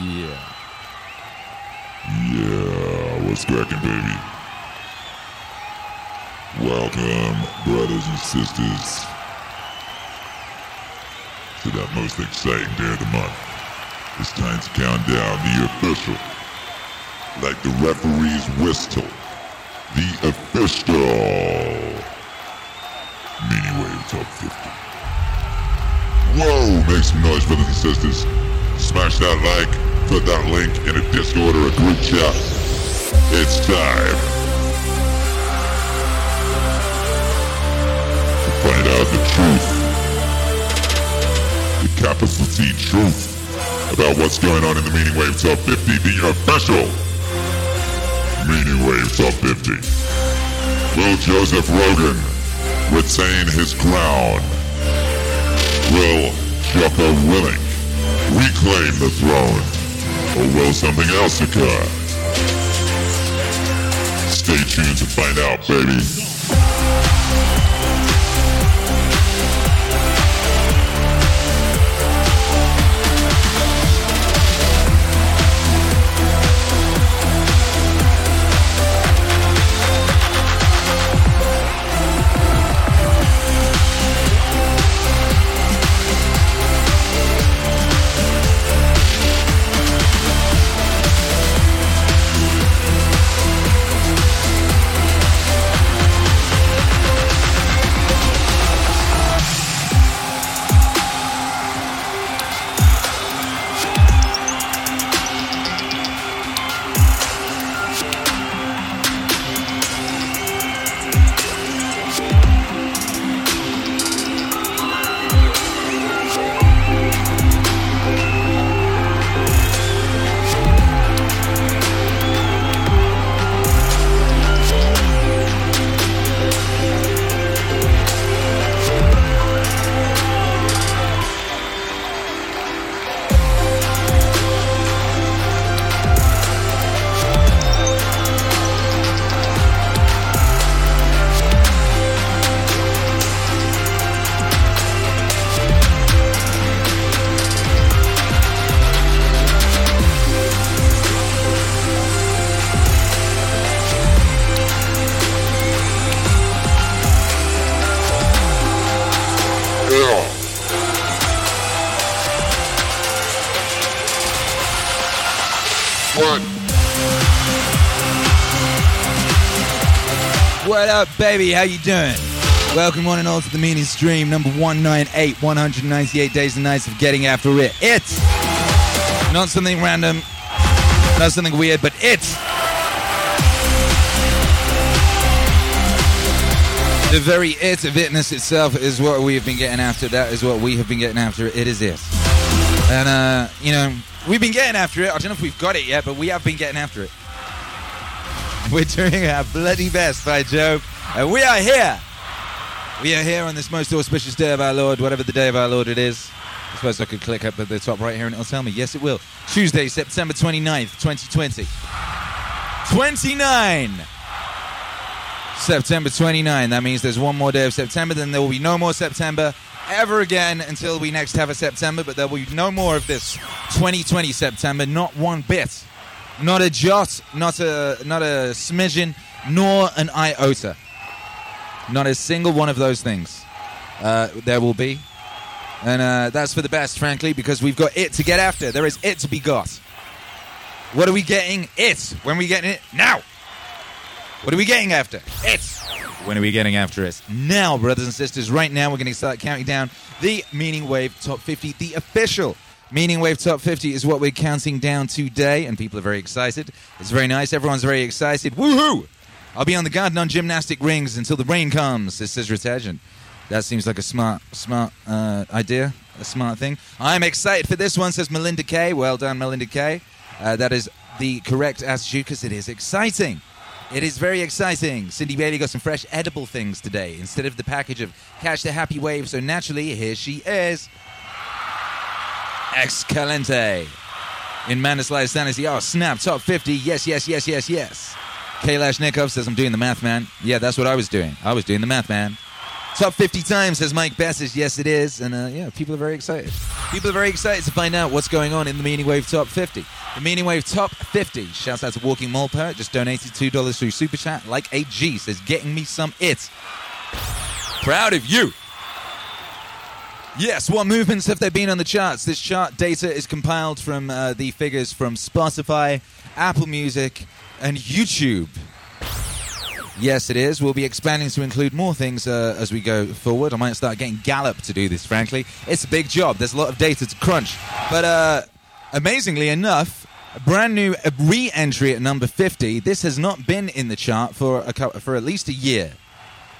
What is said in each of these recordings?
Yeah. Yeah, what's cracking, baby? Welcome, brothers and sisters, to that most exciting day of the month. It's time to count down the official, like the referee's whistle, the official Meaning Wave Top 50. Whoa, make some noise, brothers and sisters. Smash that like, put that link in a Discord or a group chat. It's time to find out the truth. The capital T truth about what's going on in the Meaning Wave Top 50, the official Meaning Wave Top 50. Will Joseph Rogan retain his crown? Will Jocko Reclaim the throne? Or will something else occur? Stay tuned to find out, baby. Baby? How you doing? Welcome one and all to the meaning stream number 198, 198 days and nights of getting after it. It's not something random, not something weird, but it's the very it of itness itself is what we have been getting after. That is what we have been getting after. It is it. And, uh, you know, we've been getting after it. I don't know if we've got it yet, but we have been getting after it. We're doing our bloody best by Joe. And we are here. We are here on this most auspicious day of our Lord, whatever the day of our Lord it is. I suppose I could click up at the top right here and it'll tell me. Yes, it will. Tuesday, September 29th, 2020. 29! September 29. That means there's one more day of September, then there will be no more September ever again until we next have a September, but there will be no more of this 2020 September, not one bit. Not a jot, not a not a smidgen, nor an iota. Not a single one of those things. Uh, there will be. And uh, that's for the best, frankly, because we've got it to get after. There is it to be got. What are we getting? It. When are we getting it? Now. What are we getting after? It. When are we getting after it? Now, brothers and sisters, right now we're going to start counting down the Meaning Wave Top 50, the official Meaning Wave Top 50 is what we're counting down today, and people are very excited. It's very nice. Everyone's very excited. Woohoo! I'll be on the garden on gymnastic rings until the rain comes, says Cesar and That seems like a smart, smart uh, idea, a smart thing. I'm excited for this one, says Melinda Kay. Well done, Melinda Kay. Uh, that is the correct attitude because it is exciting. It is very exciting. Cindy Bailey got some fresh edible things today instead of the package of Catch the Happy Wave. So naturally, here she is. Excalente. In Mandaslice Sanity. Oh, snap. Top 50. Yes, yes, yes, yes, yes. Kailash Nikov says, I'm doing the math, man. Yeah, that's what I was doing. I was doing the math, man. Top 50 times, says Mike Bessis. Yes, it is. And uh, yeah, people are very excited. People are very excited to find out what's going on in the Meaning Wave Top 50. The Meaning Wave Top 50. Shouts out to Walking Mole Poet. Just donated $2 through Super Chat. Like a G says, getting me some it. Proud of you. Yes, what movements have there been on the charts? This chart data is compiled from uh, the figures from Spotify, Apple Music, and YouTube. Yes, it is. We'll be expanding to include more things uh, as we go forward. I might start getting Gallup to do this, frankly. It's a big job. There's a lot of data to crunch. But uh, amazingly enough, a brand new re entry at number 50. This has not been in the chart for, a, for at least a year.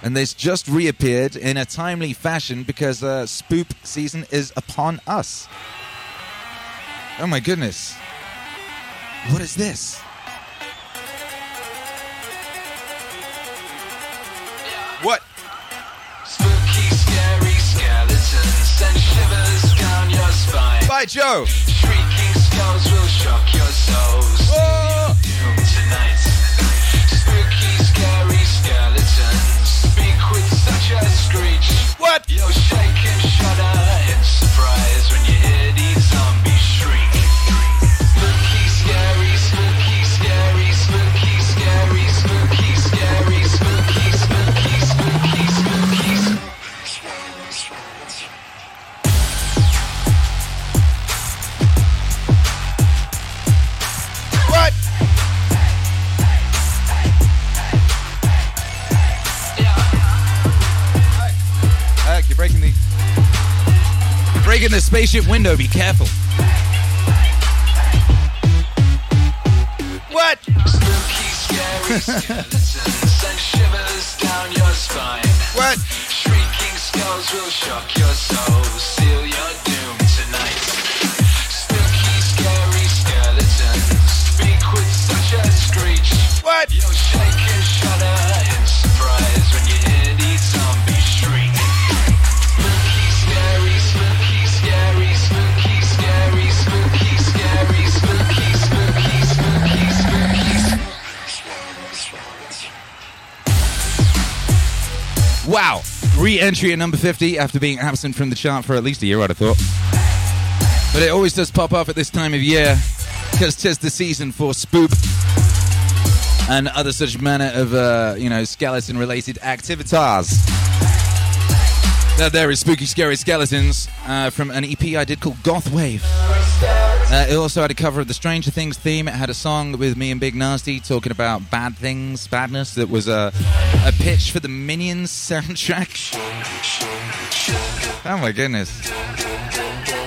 And this just reappeared in a timely fashion because uh, spoop season is upon us. Oh my goodness. What is this? By Joe. Shrieking skulls will shock your souls. Whoa! Tonight. Spooky, scary skeletons speak with such a screech. What? You'll shake and shudder in surprise when you hear breaking the spaceship window. Be careful. What? Spooky, scary skeletons and shivers down your spine. What? Shrieking skulls will shock your soul, seal your doom tonight. Spooky, scary skeletons speak with such a screech. What? You'll shake and shudder Wow. Re entry at number 50 after being absent from the chart for at least a year, I'd have thought. But it always does pop up at this time of year because tis the season for spoop and other such manner of, uh, you know, skeleton related activities. That there is Spooky Scary Skeletons uh, from an EP I did called Goth Wave. Uh, it also had a cover of the Stranger Things theme. It had a song with me and Big Nasty talking about bad things, badness. That was a, a pitch for the Minions soundtrack. Oh my goodness.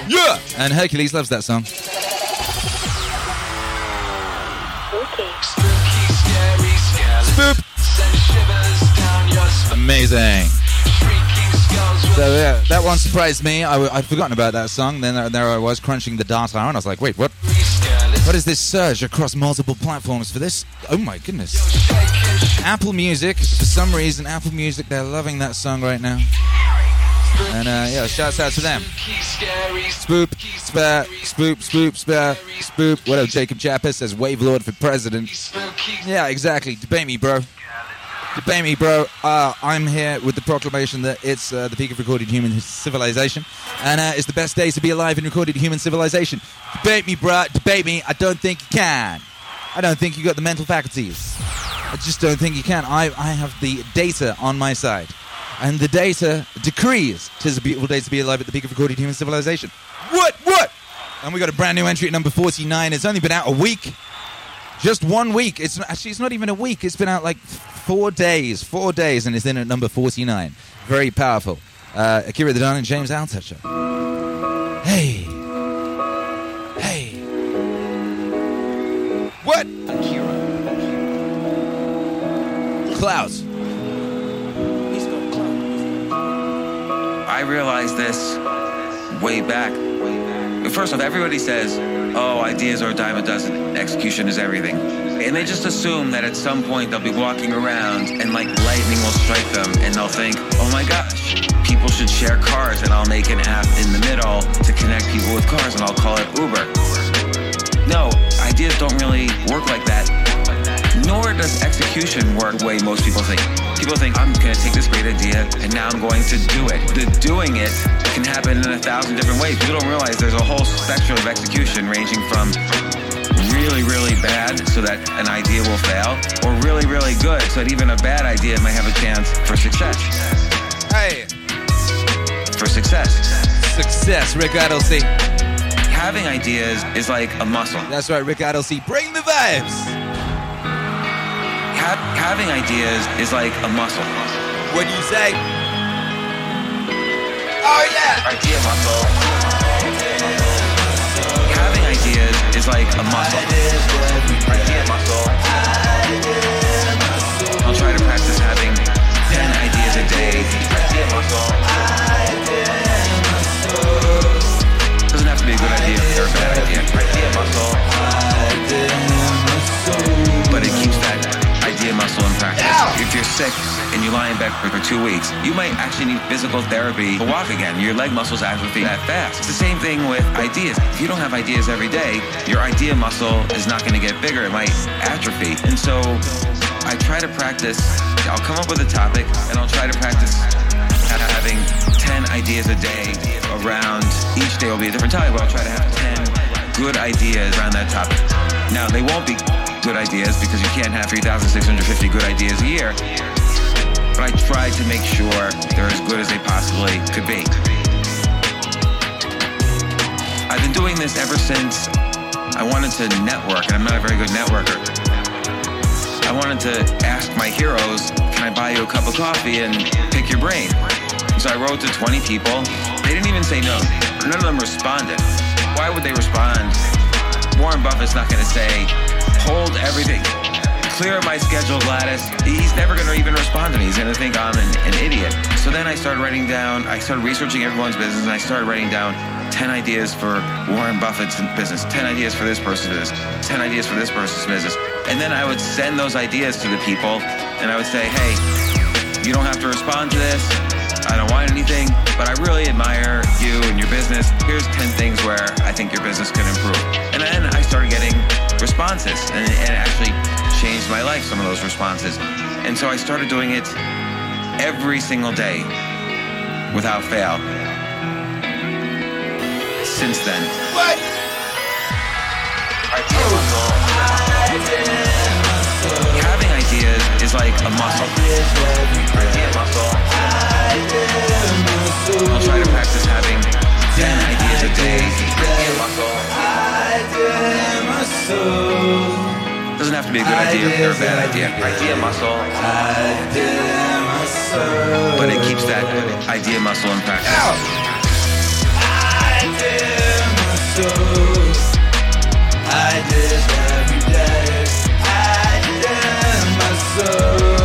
Yeah! And Hercules loves that song. Spooky, scary skeletons Boop! and shivers down your spine. Amazing. So yeah, that one surprised me. I, I'd forgotten about that song. Then there, there I was crunching the data, and I was like, wait, what? What is this surge across multiple platforms for this? Oh my goodness. Apple Music, for some reason, Apple Music, they're loving that song right now. And uh, yeah, shouts out to them. Spoop, spare, spoop, spoop, spare, spoop. What up, Jacob Chapper says Wave Lord for president. Yeah, exactly. Debate me, bro. Debate me, bro. Uh, I'm here with the proclamation that it's uh, the peak of recorded human civilization, and uh, it's the best day to be alive in recorded human civilization. Debate me, bro. Debate me. I don't think you can. I don't think you got the mental faculties. I just don't think you can. I, I have the data on my side. And the data decrees tis a beautiful day to be alive at the peak of recorded human civilization. What? What? And we got a brand new entry at number 49. It's only been out a week. Just one week. It's actually it's not even a week. It's been out like four days, four days, and it's in at number forty-nine. Very powerful. Uh, Akira the Don and James Altucher. Hey, hey. What? Akira. Clouds. I realized this way back. First off, everybody says, oh, ideas are a dime a dozen, execution is everything. And they just assume that at some point they'll be walking around and like lightning will strike them and they'll think, oh my gosh, people should share cars and I'll make an app in the middle to connect people with cars and I'll call it Uber. No, ideas don't really work like that. Nor does execution work the way most people think. People think I'm going to take this great idea and now I'm going to do it. The doing it can happen in a thousand different ways. People don't realize there's a whole spectrum of execution ranging from really, really bad so that an idea will fail, or really, really good so that even a bad idea might have a chance for success. Hey, For success. success, Rick Adelcy. Having ideas is like a muscle. That's right, Rick Adelcy. Bring the vibes. Ha- having ideas is like a muscle. What do you say? Oh yeah. Idea muscle. Having ideas is like a muscle. Idea muscle. I'll try to practice having 10 ideas a day. Idea muscle. Doesn't have to be a good idea or a bad idea. Idea muscle. Muscle in practice. If you're sick and you lie in bed for, for two weeks, you might actually need physical therapy to walk again. Your leg muscles atrophy that fast. It's the same thing with ideas. If you don't have ideas every day, your idea muscle is not going to get bigger. It might atrophy. And so I try to practice. I'll come up with a topic and I'll try to practice having 10 ideas a day around each day will be a different topic, but I'll try to have 10 good ideas around that topic. Now, they won't be good ideas because you can't have 3,650 good ideas a year, but I try to make sure they're as good as they possibly could be. I've been doing this ever since I wanted to network, and I'm not a very good networker. I wanted to ask my heroes, can I buy you a cup of coffee and pick your brain? So I wrote to 20 people. They didn't even say no. None of them responded. Why would they respond? Warren Buffett's not going to say, hold everything. Clear my schedule, Gladys. He's never going to even respond to me. He's going to think I'm an, an idiot. So then I started writing down, I started researching everyone's business, and I started writing down 10 ideas for Warren Buffett's business, 10 ideas for this person's business, 10 ideas for this person's business. And then I would send those ideas to the people, and I would say, hey, you don't have to respond to this. I don't want anything, but I really admire you and your business. Here's 10 things where I think your business can improve. And then I started getting responses, and, it actually changed my life, some of those responses. And so I started doing it every single day without fail. Since then. What? Having ideas is like a muscle. Idea muscle. I'll try to practice having 10 ideas a day. Idea muscle. Doesn't have to be a good idea or a bad idea. Idea muscle. But it keeps that idea muscle in practice. Idea muscle. I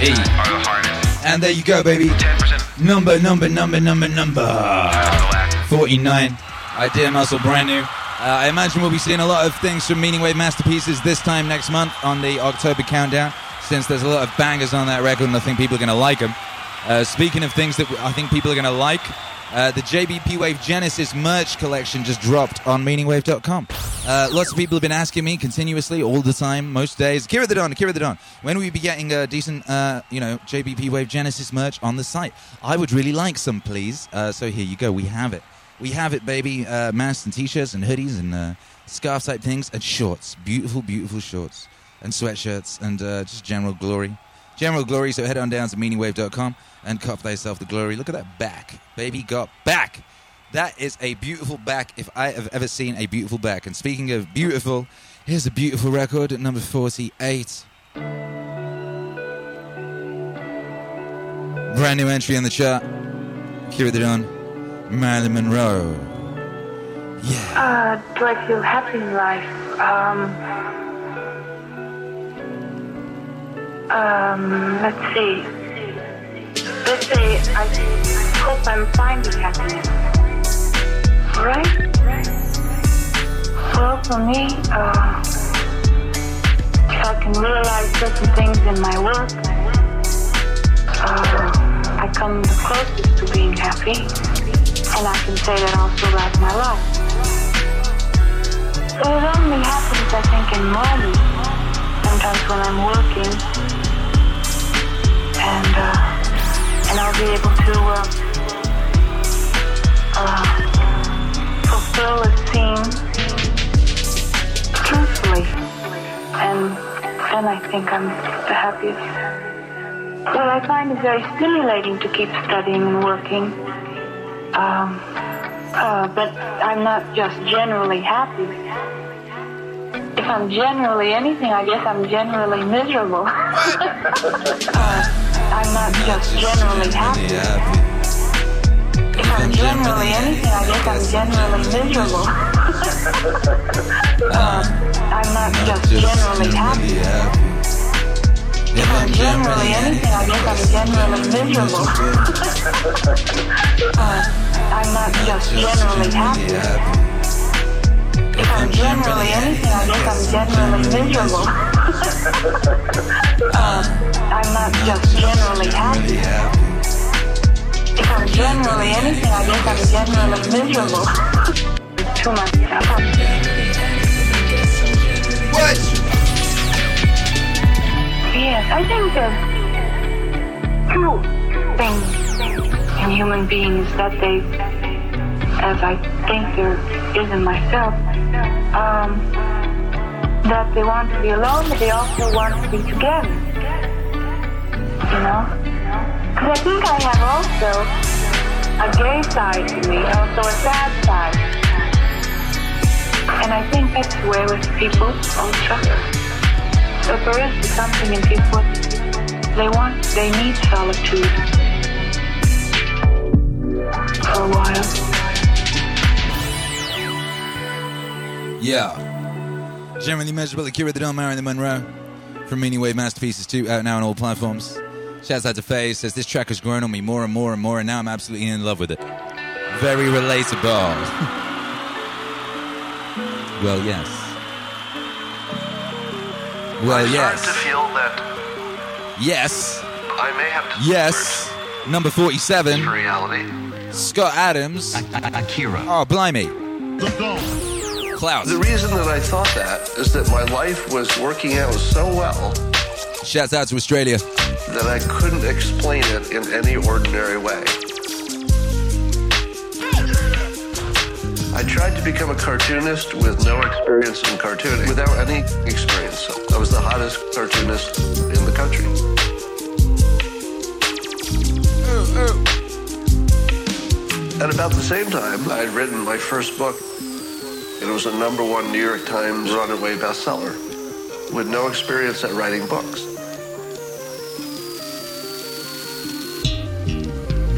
nine, ten Eight. are the hardest. And there you go, baby. Ten percent Number, number, number, number, number. relax. 49. Idea Muscle, brand new. Uh, I imagine we'll be seeing a lot of things from Meaning Wave Masterpieces this time next month on the October countdown, since there's a lot of bangers on that record and I think people are going to like them. Uh, speaking of things that I think people are going to like, uh, the JBP Wave Genesis merch collection just dropped on meaningwave.com. Uh, lots of people have been asking me continuously, all the time, most days, Kira the Don, Kira the Don, when will we be getting a decent, uh, you know, JBP Wave Genesis merch on the site? I would really like some, please. Uh, so here you go, we have it. We have it, baby. Uh, masks and t-shirts and hoodies and uh, scarf type things and shorts. Beautiful, beautiful shorts and sweatshirts and just general glory. General Glory, so head on down to meaningwave.com and cop thyself the glory. Look at that back. Baby got back. That is a beautiful back if I have ever seen a beautiful back. And speaking of beautiful, here's a beautiful record at number 48. Brand new entry on the chart. Here at the dawn, Marilyn Monroe. Yeah. Uh, do I feel happy in life? Um um, let's see. Let's say I hope I'm finding happiness. Alright? Well, for me, uh, if I can realize certain things in my work, uh, I come the closest to being happy, and I can say that also about my life. So it only happens, I think, in moments. Sometimes when I'm working, and uh, and I'll be able to uh, uh, fulfill a scene truthfully, and then I think I'm the happiest. Well, I find it very stimulating to keep studying and working. Um, uh, but I'm not just generally happy. If I'm generally anything, I guess I'm generally miserable. uh, I'm not just generally happy. If I'm generally anything, I guess I'm generally miserable. uh, I'm not just generally happy. If I'm generally anything, I guess I'm generally miserable. uh, I'm not just generally happy. If I'm generally anything, I guess I'm generally miserable. uh, I'm not just generally happy. If I'm generally anything, I guess I'm generally miserable. Too much stuff. What? Yes, I think there's two things in human beings that they, as I think there is in myself, um, that they want to be alone, but they also want to be together. You know? Because I think I have also a gay side to me, also a sad side. And I think that's where with people all also. So there is something in people, they want, they need solitude for a while. Yeah. Generally miserable, Akira the Don, the Monroe. From Meaning Wave Masterpieces 2, out now on all platforms. Shouts out to Faye, says this track has grown on me more and more and more, and now I'm absolutely in love with it. Very relatable. well, yes. Well, I'm yes. to feel that Yes. I may have to Yes. Number 47, for reality. Scott Adams. Akira. Oh, blimey. Klaus. The reason that I thought that is that my life was working out so well Shouts out to Australia. that I couldn't explain it in any ordinary way. I tried to become a cartoonist with no experience in cartooning, without any experience. I was the hottest cartoonist in the country. At about the same time, I had written my first book. It was a number one New York Times runaway bestseller with no experience at writing books.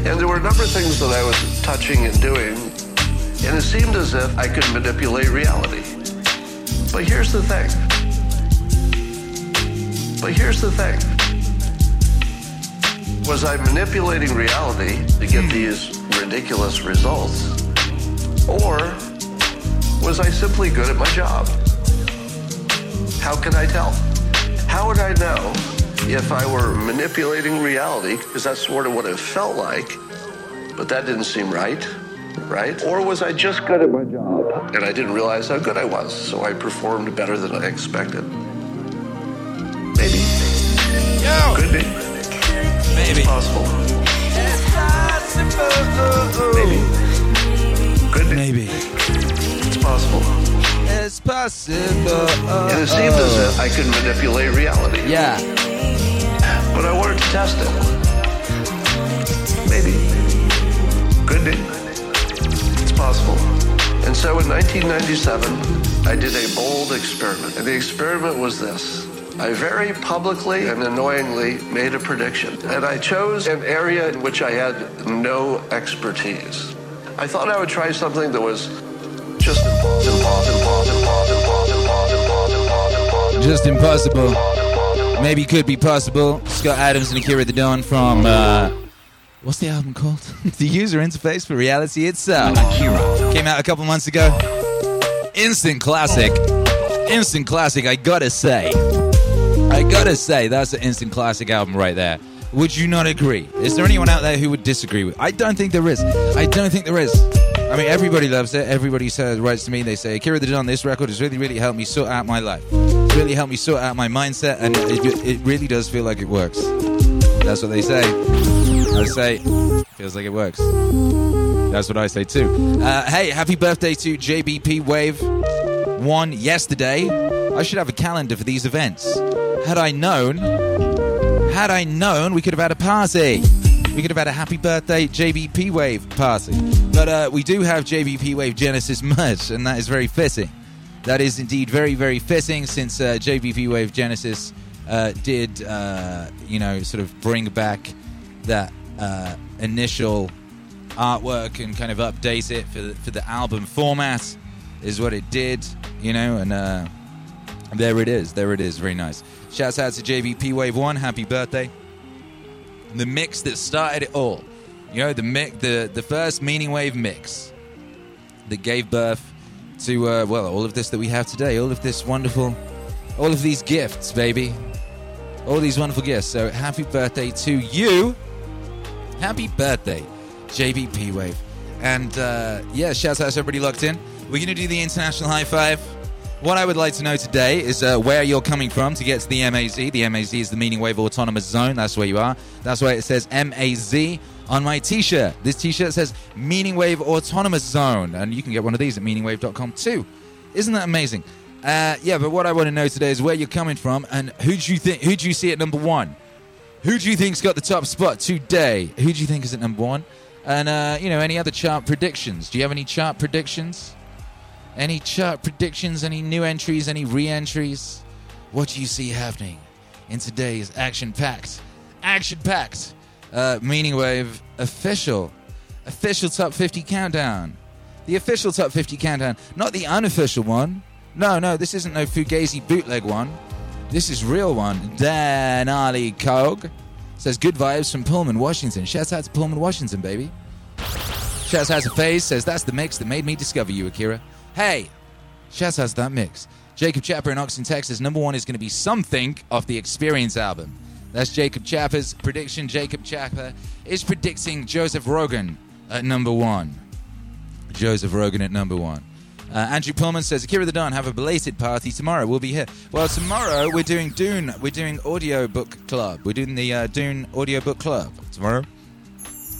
And there were a number of things that I was touching and doing, and it seemed as if I could manipulate reality. But here's the thing. But here's the thing. Was I manipulating reality to get hmm. these ridiculous results? Or was I simply good at my job? How can I tell? How would I know if I were manipulating reality? Because that's sort of what it felt like, but that didn't seem right, right? Or was I just good at my job and I didn't realize how good I was, so I performed better than I expected? Maybe. Could be. Maybe. It's Possible. Maybe. Could be. Maybe. It's possible. It's possible. And it seemed as if I could manipulate reality. Yeah. But I wanted to test it. Maybe. Could be. It's possible. And so in 1997, I did a bold experiment. And the experiment was this. I very publicly and annoyingly made a prediction, and I chose an area in which I had no expertise. I thought I would try something that was just impossible, Just impossible. impossible. Maybe could be possible. Scott Adams and Akira the Don from uh, what's the album called? the user interface for reality itself. Akira came out a couple months ago. Instant classic. Instant classic. I gotta say. I gotta say that's an instant classic album right there. Would you not agree? Is there anyone out there who would disagree with? I don't think there is. I don't think there is. I mean, everybody loves it. Everybody says, writes to me. They say, Akira the Don, this record has really, really helped me sort out my life. Really helped me sort out my mindset, and it, it really does feel like it works. That's what they say. I say, feels like it works. That's what I say too. Uh, hey, happy birthday to JBP Wave One yesterday. I should have a calendar for these events. Had I known, had I known, we could have had a party. We could have had a happy birthday JBP Wave party. But uh, we do have JBP Wave Genesis merch, and that is very fitting. That is indeed very, very fitting since uh, JBP Wave Genesis uh, did, uh, you know, sort of bring back that uh, initial artwork and kind of update it for the, for the album format, is what it did, you know, and uh, there it is. There it is. Very nice. Shouts out to JBP Wave One. Happy birthday. The mix that started it all. You know, the mix, the the first Meaning Wave mix that gave birth to uh, well, all of this that we have today. All of this wonderful, all of these gifts, baby. All these wonderful gifts. So happy birthday to you. Happy birthday, JBP Wave. And uh, yeah, shouts out to everybody locked in. We're to do the international high five. What I would like to know today is uh, where you're coming from to get to the MAZ. The MAZ is the Meaning Wave Autonomous Zone. That's where you are. That's why it says MAZ on my t shirt. This t shirt says Meaning Wave Autonomous Zone. And you can get one of these at meaningwave.com too. Isn't that amazing? Uh, yeah, but what I want to know today is where you're coming from and who do you think, who do you see at number one? Who do you think's got the top spot today? Who do you think is at number one? And uh, you know, any other chart predictions? Do you have any chart predictions? Any chart predictions? Any new entries? Any re-entries? What do you see happening in today's action-packed, action-packed uh, Meaning Wave official, official top 50 countdown? The official top 50 countdown, not the unofficial one. No, no, this isn't no Fugazi bootleg one. This is real one. Dan Ali Cog says good vibes from Pullman, Washington. Shouts out to Pullman, Washington, baby. Shouts out to FaZe says that's the mix that made me discover you, Akira. Hey, shouts has that mix. Jacob Chapper in Austin, Texas. Number one is going to be something off the Experience album. That's Jacob Chapper's prediction. Jacob Chapper is predicting Joseph Rogan at number one. Joseph Rogan at number one. Uh, Andrew Pullman says, Akira the Don, have a belated party tomorrow. We'll be here. Well, tomorrow we're doing Dune. We're doing Audio Book Club. We're doing the uh, Dune Audio Book Club tomorrow.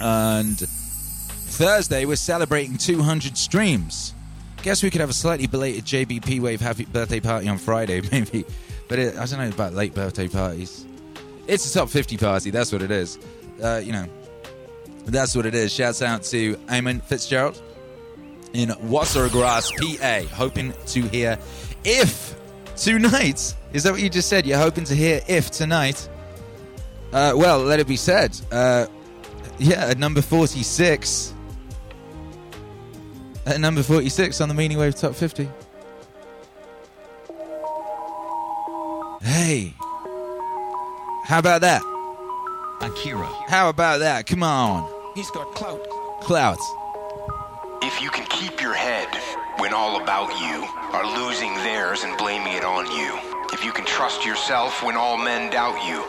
And Thursday we're celebrating 200 streams. Guess we could have a slightly belated JBP Wave happy birthday party on Friday, maybe. But it, I don't know about late birthday parties. It's a top 50 party. That's what it is. Uh, you know, that's what it is. Shouts out to Eamon Fitzgerald in Wassergrass, PA, hoping to hear if tonight. Is that what you just said? You're hoping to hear if tonight? Uh, well, let it be said. Uh, yeah, at number 46. At number 46 on the Meaning Wave Top 50. Hey. How about that? Akira. How about that? Come on. He's got clout. Clout. If you can keep your head when all about you are losing theirs and blaming it on you. If you can trust yourself when all men doubt you,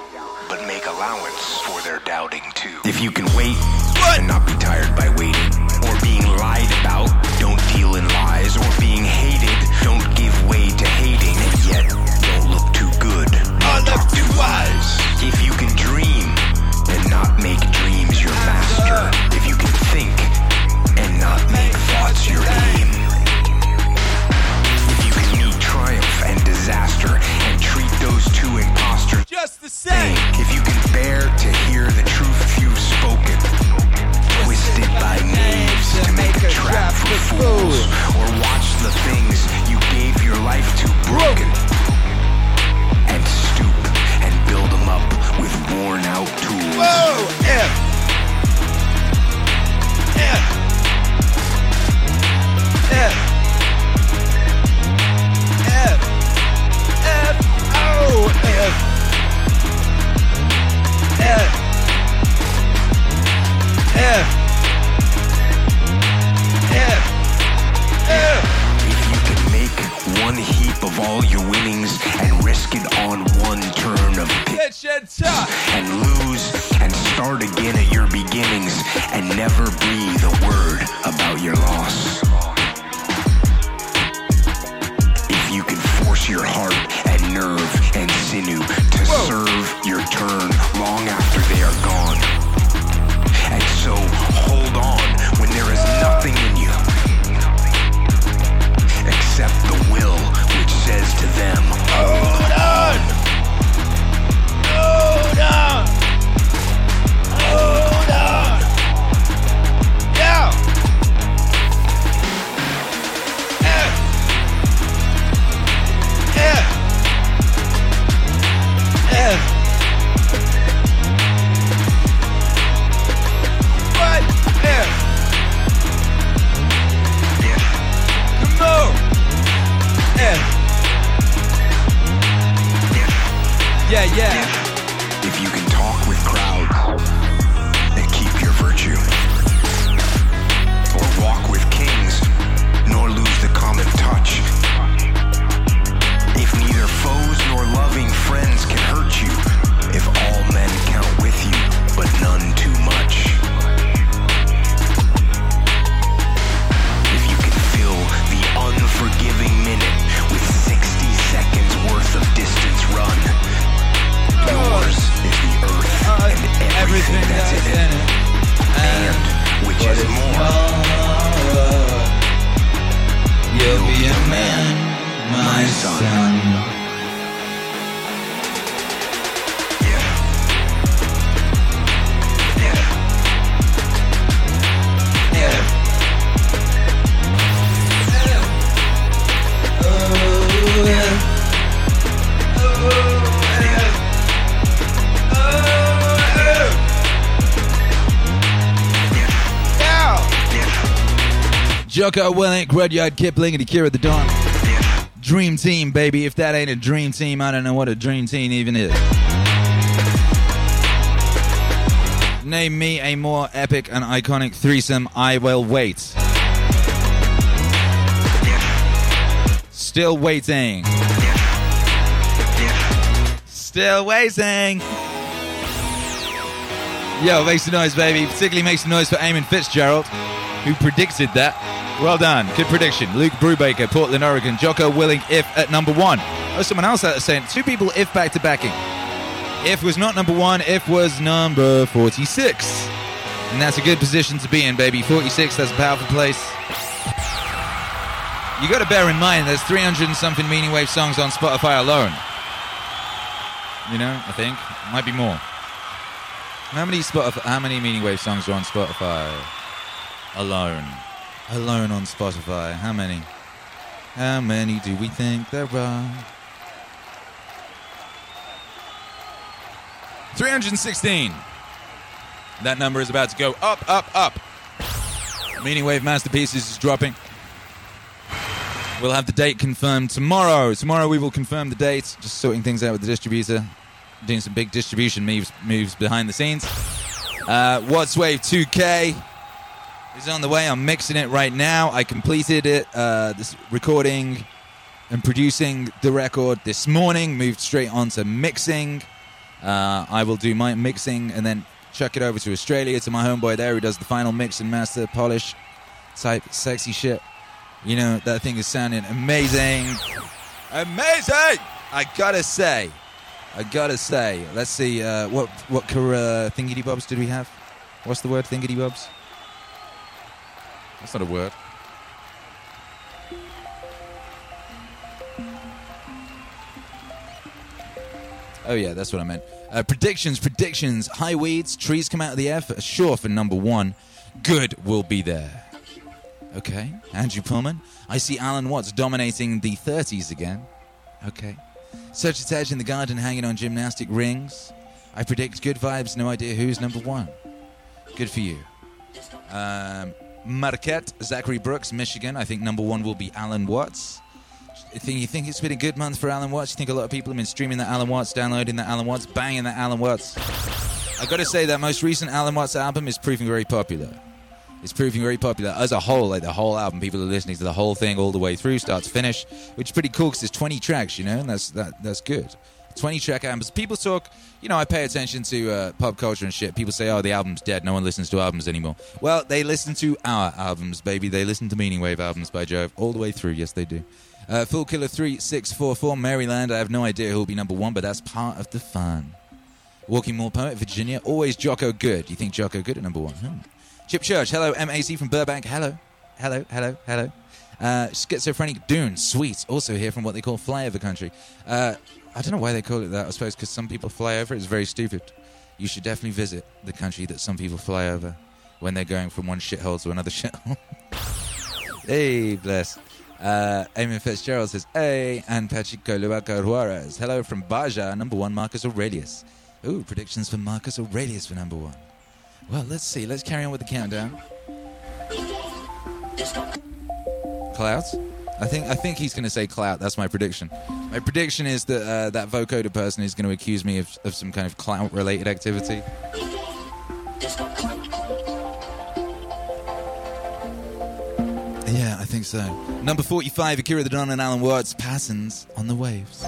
but make allowance for their doubting too. If you can wait and not be tired by waiting, or being lied about, don't deal in lies, or being hated, don't give way to hating, and yet don't look too good. Or look too wise. If you can dream and not make dreams your master, if you can think and not make thoughts your aim. If you can meet triumph and disaster and treat those two imposters us to say. If you can bear to hear the truth you've spoken, twisted by knaves to make a trap for fools, or watch the things you gave your life to broken, and stoop and build them up with worn out tools. Whoa! F. F. F. F. F. O. F. all your winnings and risk it on one turn of pitch and lose and start again at your beginnings and never breathe a word about your loss. Jocko Willink, Rudyard Kipling, and Akira the Don. Dream team, baby. If that ain't a dream team, I don't know what a dream team even is. Name me a more epic and iconic threesome. I will wait. Still waiting. Still waiting. Yo, make some noise, baby. Particularly make some noise for Eamon Fitzgerald, who predicted that. Well done. Good prediction. Luke Brubaker, Portland, Oregon. Jocko Willink, if at number one. Oh, someone else out saying two people, if back to backing. If was not number one, if was number 46. And that's a good position to be in, baby. 46, that's a powerful place. You got to bear in mind there's 300 and something Meaning Wave songs on Spotify alone. You know, I think. Might be more. How many Spotify, how many Meaning Wave songs are on Spotify alone? Alone on Spotify. How many? How many do we think there are? 316. That number is about to go up, up, up. Meaning Wave Masterpieces is dropping. We'll have the date confirmed tomorrow. Tomorrow we will confirm the date. Just sorting things out with the distributor. Doing some big distribution moves, moves behind the scenes. Uh, Watts Wave 2K is on the way. I'm mixing it right now. I completed it, uh, this recording and producing the record this morning. Moved straight on to mixing. Uh, I will do my mixing and then chuck it over to Australia to my homeboy there who does the final mix and master polish type sexy shit. You know, that thing is sounding amazing. Amazing! I gotta say. I gotta say. Let's see, uh, what what uh, thingy bobs did we have? What's the word, thingy bobs? That's not a word. Oh yeah, that's what I meant. Uh, predictions, predictions. High weeds, trees come out of the air. For, sure, for number one, good will be there. Okay, Andrew Pullman. I see Alan Watts dominating the 30s again. Okay. Sagittarius in the garden hanging on gymnastic rings. I predict good vibes, no idea who's number one. Good for you. Um, Marquette, Zachary Brooks, Michigan. I think number one will be Alan Watts. You think, you think it's been a good month for Alan Watts? You think a lot of people have been streaming the Alan Watts, downloading the Alan Watts, banging the Alan Watts? i got to say, that most recent Alan Watts album is proving very popular. It's proving very popular as a whole, like the whole album. People are listening to the whole thing all the way through, start to finish, which is pretty cool because there's 20 tracks, you know, and that's that, that's good. 20 track albums. People talk, you know, I pay attention to uh, pop culture and shit. People say, oh, the album's dead. No one listens to albums anymore. Well, they listen to our albums, baby. They listen to Meaning Wave albums by Jove all the way through. Yes, they do. Uh, Full Killer 3644, Maryland. I have no idea who will be number one, but that's part of the fun. Walking More Poet, Virginia. Always Jocko Good. You think Jocko Good at number one? Hmm. Chip Church. Hello, MAC from Burbank. Hello. Hello, hello, hello. Uh, Schizophrenic Dune. Sweet. Also here from what they call flyover country. Uh, I don't know why they call it that. I suppose because some people fly over. It's very stupid. You should definitely visit the country that some people fly over when they're going from one shithole to another shithole. hey, bless. Uh, Eamon Fitzgerald says, Hey, and Pachico Luaca Juarez. Hello from Baja, number one, Marcus Aurelius. Ooh, predictions for Marcus Aurelius for number one. Well, let's see. Let's carry on with the countdown. Clouds? I think I think he's going to say clout. That's my prediction. My prediction is that uh, that vocoder person is going to accuse me of, of some kind of clout-related activity. Yeah, I think so. Number 45, Akira the Don and Alan Watts, Patterns on the Waves.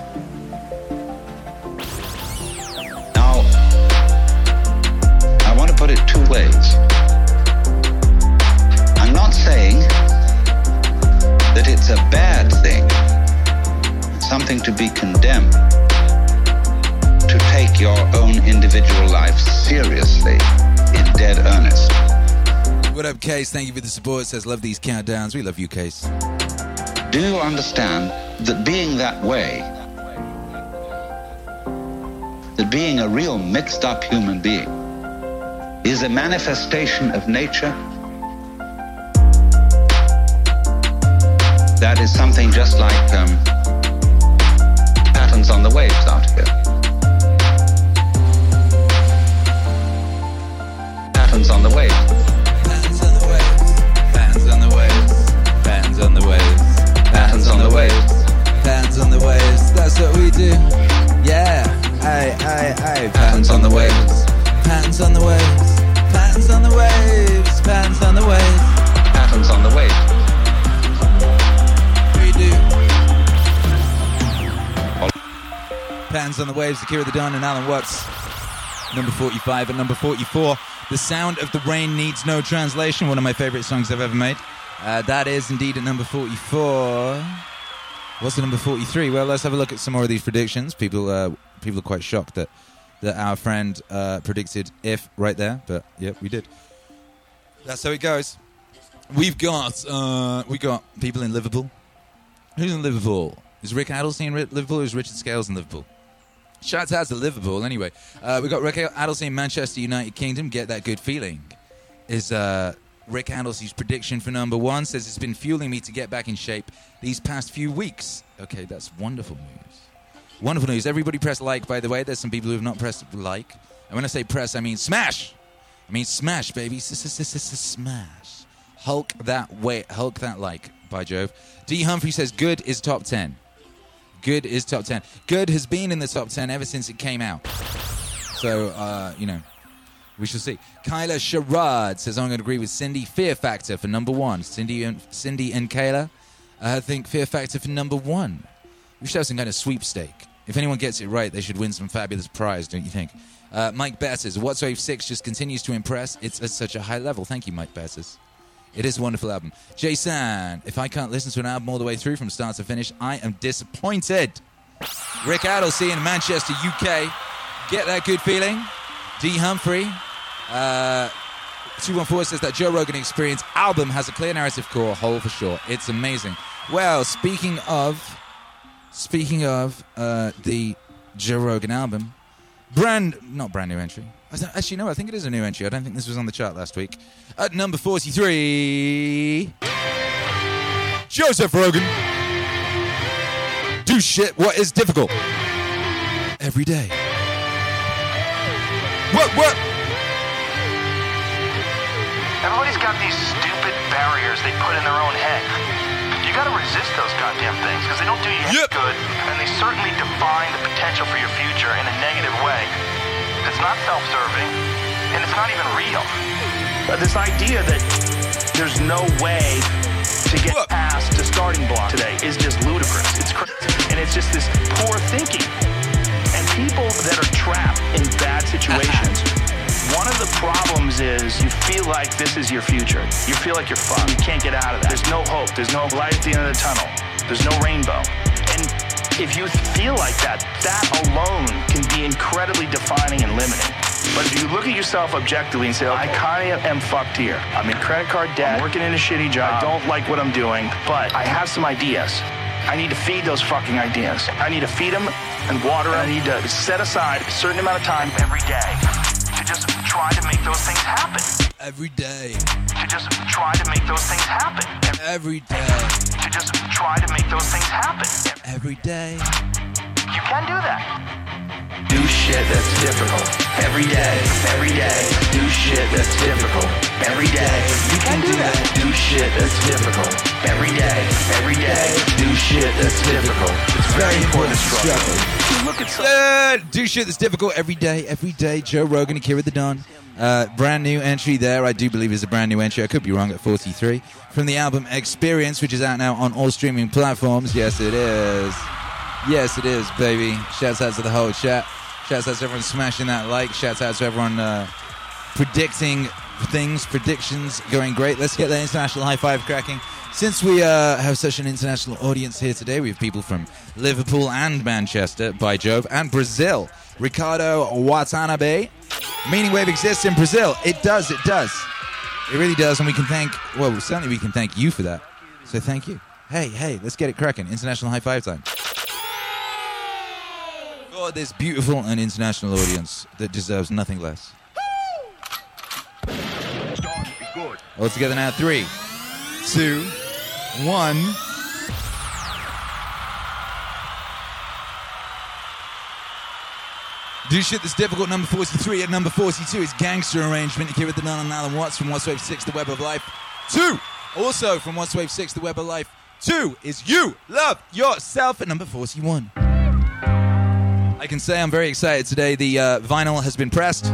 Now, I want to put it two ways. I'm not saying that it's a bad thing, something to be condemned, to take your own individual life seriously, in dead earnest. What up, Case? Thank you for the support. Says, love these countdowns. We love you, Case. Do you understand that being that way, that being a real mixed up human being, is a manifestation of nature? That is something just like um, patterns on the waves out here. Patterns on the waves. Patterns on the waves. Patterns on the waves. Patterns on the waves. Patterns on the waves. Patterns on the waves. That's what we do. Yeah. Aye, aye, aye. Patterns on the waves. Patterns on the waves. Patterns on the waves. Patterns on the waves. Patterns on the waves. Patterns on the waves. Akira the Don and Alan Watts. Number 45 and number 44. The Sound of the Rain Needs No Translation. One of my favorite songs I've ever made. Uh, that is indeed at number 44. What's the number 43? Well, let's have a look at some more of these predictions. People, uh, people are quite shocked that that our friend uh, predicted if right there, but yeah, we did. That's how it goes. We've got uh, we got people in Liverpool. Who's in Liverpool? Is Rick Adelstein in Liverpool? Or is Richard Scales in Liverpool? Shouts out to Liverpool. Anyway, uh, we got Rick Adelstein, Manchester United Kingdom. Get that good feeling. Is uh, Rick Adelstein's prediction for number one? Says it's been fueling me to get back in shape these past few weeks. Okay, that's wonderful news. Wonderful news. Everybody press like, by the way. There's some people who have not pressed like. And when I say press, I mean smash. I mean smash, baby. Smash. Hulk that way. Hulk that like, by Jove. D. Humphrey says good is top 10. Good is top 10. Good has been in the top 10 ever since it came out. So, uh, you know, we shall see. Kyla Sherrod says, I'm going to agree with Cindy. Fear Factor for number one. Cindy and, Cindy and Kayla, I think Fear Factor for number one. We should have some kind of sweepstake. If anyone gets it right, they should win some fabulous prize, don't you think? Uh, Mike Bass says, Watts Wave 6 just continues to impress. It's at such a high level. Thank you, Mike Bass. It is a wonderful album. Jason, if I can't listen to an album all the way through from start to finish, I am disappointed. Rick Adelstein in Manchester, UK. Get that good feeling. D. Humphrey. Uh, 214 says that Joe Rogan Experience album has a clear narrative core, whole for sure. It's amazing. Well, speaking of, speaking of uh, the Joe Rogan album, brand not brand new entry. Actually, no, I think it is a new entry. I don't think this was on the chart last week. At number 43, Joseph Rogan. Do shit what is difficult every day. What, what? Everybody's got these stupid barriers they put in their own head. You gotta resist those goddamn things because they don't do you any Yep. good, and they certainly define the potential for your future in a negative way. It's not self-serving, and it's not even real. But this idea that there's no way to get Look. past the starting block today is just ludicrous. It's crazy, and it's just this poor thinking. And people that are trapped in bad situations, one of the problems is you feel like this is your future. You feel like you're fucked. You can't get out of that. There's no hope. There's no light at the end of the tunnel. There's no rainbow. If you feel like that, that alone can be incredibly defining and limiting. But if you look at yourself objectively and say, I kind of am fucked here. I'm in credit card debt. I'm working in a shitty job. I don't like what I'm doing, but I have some ideas. I need to feed those fucking ideas. I need to feed them and water them. I need to set aside a certain amount of time every day just try to make those things happen. Every day. To just try to make those things happen. Every day. To just try to make those things happen. Every day. You can do that. Do shit that's difficult every day, every day. Do shit that's difficult every day. You can do that. Do shit that's difficult every day, every day. Do shit that's difficult. It's very important to struggle. Look at do shit that's difficult every day, every day. Joe Rogan, and Akira the Don. Uh, brand new entry there. I do believe is a brand new entry. I could be wrong at 43. From the album Experience, which is out now on all streaming platforms. Yes, it is. Yes, it is, baby. Shouts out to the whole chat. Shouts out to everyone smashing that like. Shouts out to everyone uh, predicting things, predictions going great. Let's get that international high five cracking. Since we uh, have such an international audience here today, we have people from Liverpool and Manchester, by Jove, and Brazil. Ricardo Watanabe. Meaning Wave exists in Brazil. It does, it does. It really does, and we can thank, well, certainly we can thank you for that. So thank you. Hey, hey, let's get it cracking. International high five time. For this beautiful and international audience that deserves nothing less. All together now. Three, two, one. Do shit that's difficult. Number 43 at number 42 is Gangster Arrangement. Here with the Nun and Alan Watts from Watts Wave 6, The Web of Life. Two, also from Watts Wave 6, The Web of Life. Two is You Love Yourself at number 41. I can say I'm very excited today. The uh, vinyl has been pressed.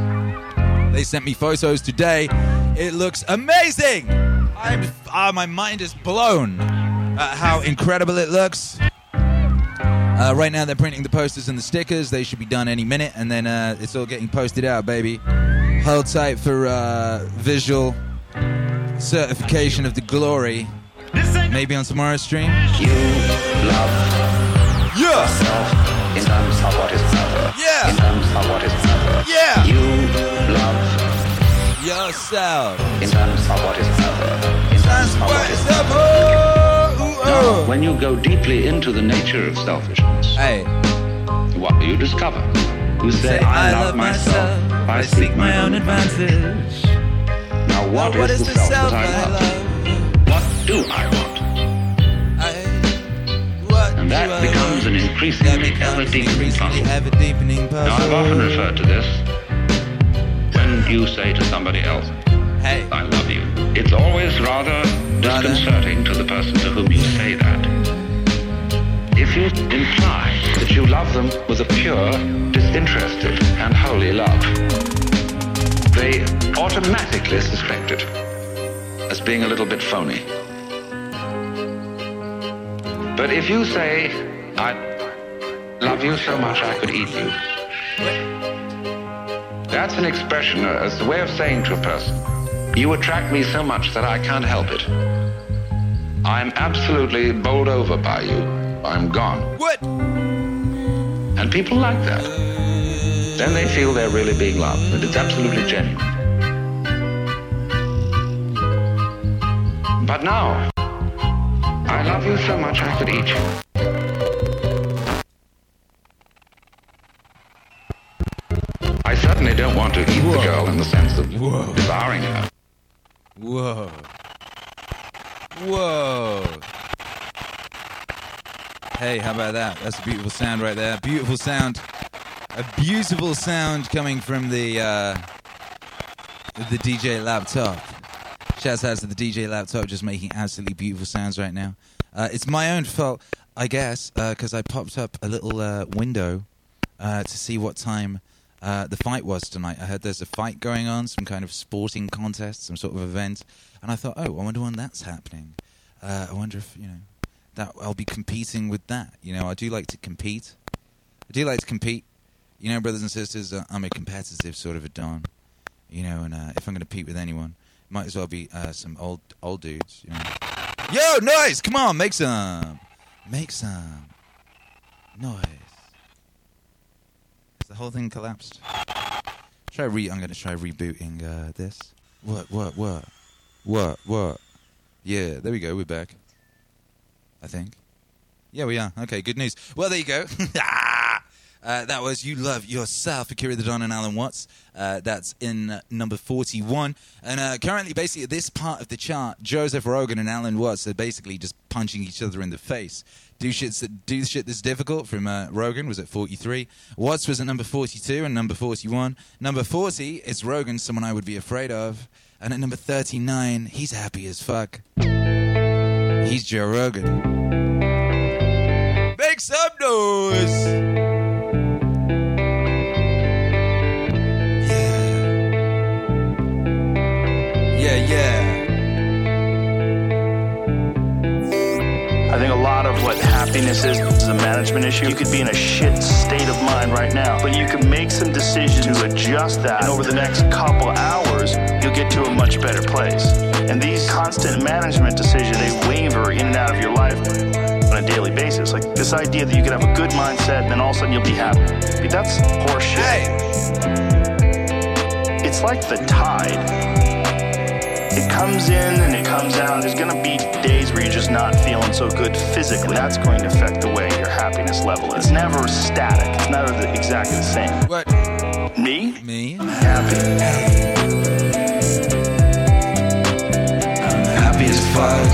They sent me photos today. It looks amazing. I'm, ah, my mind is blown at how incredible it looks. Uh, right now, they're printing the posters and the stickers. They should be done any minute, and then uh, it's all getting posted out, baby. Hold tight for uh, visual certification of the glory. Maybe on tomorrow's stream. You love yeah. yourself in terms of what is. Yeah. In terms of what is. Yeah. You love yourself in terms of what is. In terms of what is. When you go deeply into the nature of selfishness, hey. what do you discover? You say, I, love myself, I seek my own advantage. Now, what Now, is, the, self, that I love? What do I want? and that becomes an increasingly ever deepening puzzle. Ever deepening Now, I've often referred to this when you say to somebody else, Hey. I love you. It's always rather disconcerting to the person to whom you say that. If you imply that you love them with a pure, disinterested, and holy love, they automatically suspect it as being a little bit phony. But if you say, I love you so much I could eat you, that's an expression, as a way of saying to a person, you attract me so much that I can't help it. I'm absolutely bowled over by you. I'm gone. What? And people like that. Then they feel they're really being loved, and it's absolutely genuine. But now, I love you so much I could eat you. I certainly don't want to eat the girl in the sense of devouring her. Whoa. Whoa. Hey, how about that? That's a beautiful sound right there. Beautiful sound. A beautiful sound coming from the uh, the DJ laptop. Shouts out to the DJ laptop just making absolutely beautiful sounds right now. Uh, it's my own fault, I guess, because I popped up a little uh, window uh, to see what time uh, the fight was tonight. I heard there's a fight going on, some kind of sporting contest, some sort of event, and I thought, oh, I wonder when that's happening. Uh, I wonder if you know that I'll be competing with that. You know, I do like to compete. I do like to compete. You know, brothers and sisters, uh, I'm a competitive sort of a don. You know, and uh, if I'm going to compete with anyone, might as well be uh, some old old dudes. You know. Yo, noise! Come on, make some, make some noise. The whole thing collapsed? Try re. I'm going to try rebooting uh, this. What? What? What? What? What? Yeah, there we go. We're back. I think. Yeah, we are. Okay, good news. Well, there you go. Uh, that was You Love Yourself, Akira the Don and Alan Watts. Uh, that's in uh, number 41. And uh, currently, basically, at this part of the chart, Joseph Rogan and Alan Watts are basically just punching each other in the face. Do shit, that do shit that's difficult from uh, Rogan was at 43. Watts was at number 42 and number 41. Number 40 is Rogan, someone I would be afraid of. And at number 39, he's happy as fuck. He's Joe Rogan. Make some noise! Happiness is is a management issue. You could be in a shit state of mind right now, but you can make some decisions to adjust that. And over the next couple hours, you'll get to a much better place. And these constant management decisions, they waver in and out of your life on a daily basis. Like this idea that you could have a good mindset and then all of a sudden you'll be happy. That's horseshit. It's like the tide. It comes in and it comes out. There's gonna be days where you're just not feeling so good physically. That's going to affect the way your happiness level is. It's never static. It's never the, exactly the same. What? Me? Me? I'm happy. I'm happy as fuck.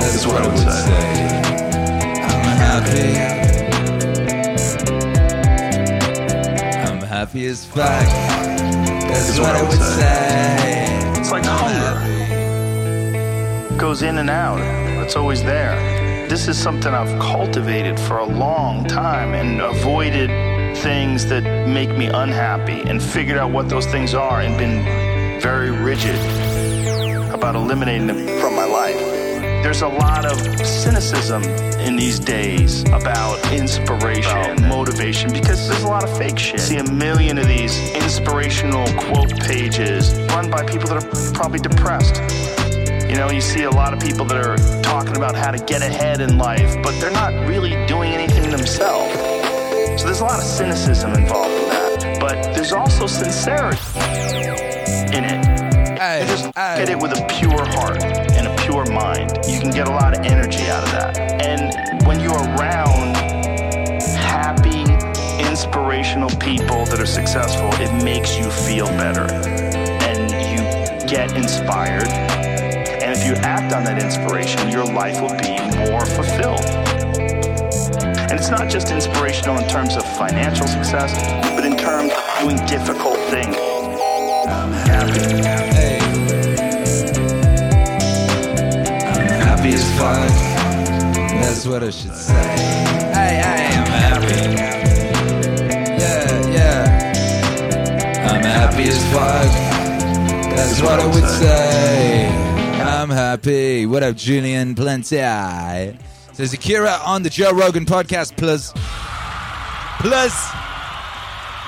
That's what I would say. I'm happy. I'm happy as fuck. That's what I would say. Goes in and out. It's always there. This is something I've cultivated for a long time and avoided things that make me unhappy and figured out what those things are and been very rigid about eliminating them from my life. There's a lot of cynicism in these days about inspiration, and motivation, because there's a lot of fake shit. See a million of these inspirational quote pages run by people that are probably depressed. You know, you see a lot of people that are talking about how to get ahead in life, but they're not really doing anything themselves. So there's a lot of cynicism involved in that. But there's also sincerity in it. You just get it with a pure heart and a pure mind. You can get a lot of energy out of that. And when you're around happy, inspirational people that are successful, it makes you feel better. And you get inspired. And if you act on that inspiration, your life will be more fulfilled. And it's not just inspirational in terms of financial success, but in terms of doing difficult things. I'm happy. Hey. I'm happy as fuck. That's what I should say. Hey, hey, I'm happy. Yeah, yeah. I'm happy as fuck. That's what I would say. I'm happy. What up, Julian Plenty? Says Akira on the Joe Rogan podcast. Plus, plus.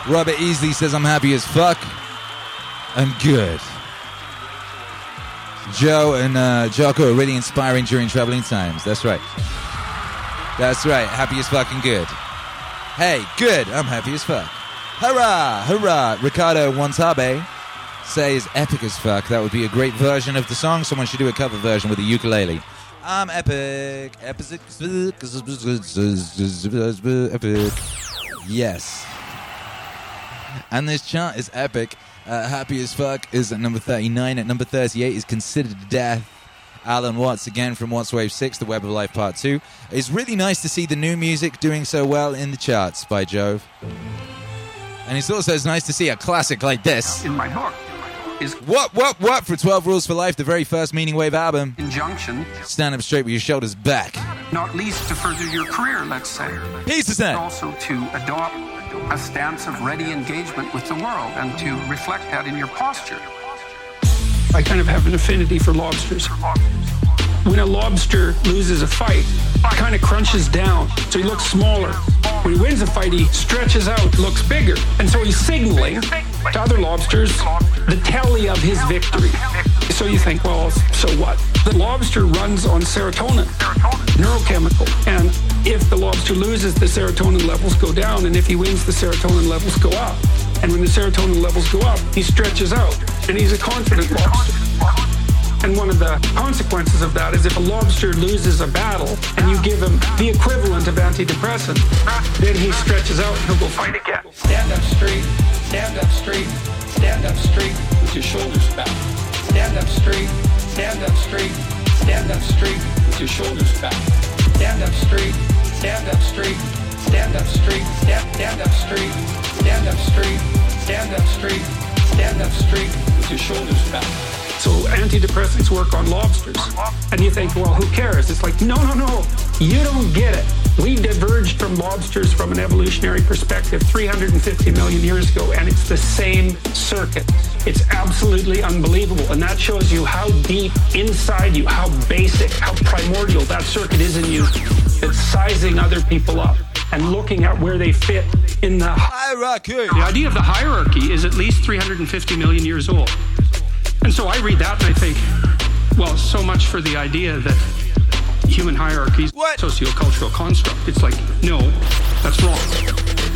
Robert Easley says I'm happy as fuck. I'm good. Joe and uh, Jocko are really inspiring during traveling times. That's right. That's right. Happy as fucking good. Hey, good. I'm happy as fuck. Hurrah! Hurrah! Ricardo Watanabe says epic as fuck. That would be a great version of the song. Someone should do a cover version with a ukulele. I'm epic. Epic. Epic. Yes. And this chart is epic. Uh, Happy as Fuck is at number 39. At number 38 is Considered Death. Alan Watts, again from Watts Wave 6, The Web of Life Part 2. It's really nice to see the new music doing so well in the charts by Jove. And it's also nice to see a classic like this. In my book is What, what, what for 12 Rules for Life, the very first Meaning Wave album. injunction, Stand up straight with your shoulders back. not least to further your career, let's say. Peace to But also to adopt a stance of ready engagement with the world and to reflect that in your posture. I kind of have an affinity for lobsters. When a lobster loses a fight, it kind of crunches down, so he looks smaller. When he wins a fight, he stretches out, looks bigger. And so he's signaling to other lobsters the tally of his victory. So you think, well, so what? The lobster runs on serotonin, neurochemical. And if the lobster loses, the serotonin levels go down. And if he wins, the serotonin levels go up. And when the serotonin levels go up, he stretches out. And he's a confident lobster. And one of the consequences of that is if a lobster loses a battle and you give him the equivalent of antidepressant, then he stretches out and he'll go fight again. Stand up straight, stand up straight, stand up straight with your shoulders back. Stand up straight, stand up straight, stand up straight with your shoulders back. Stand up straight, stand up straight, stand up straight, stand, stand up straight, stand up straight, stand up straight, stand up straight with your shoulders back. So antidepressants work on lobsters. And you think, well, who cares? It's like, no, no, no. You don't get it. We diverged from lobsters from an evolutionary perspective 350 million years ago, and it's the same circuit. It's absolutely unbelievable. And that shows you how deep inside you, how basic, how primordial that circuit is in you. It's sizing other people up and looking at where they fit in the hierarchy. The idea of the hierarchy is at least 350 million years old. And so I read that and I think, well, so much for the idea that human hierarchies what? sociocultural construct. It's like, no, that's wrong.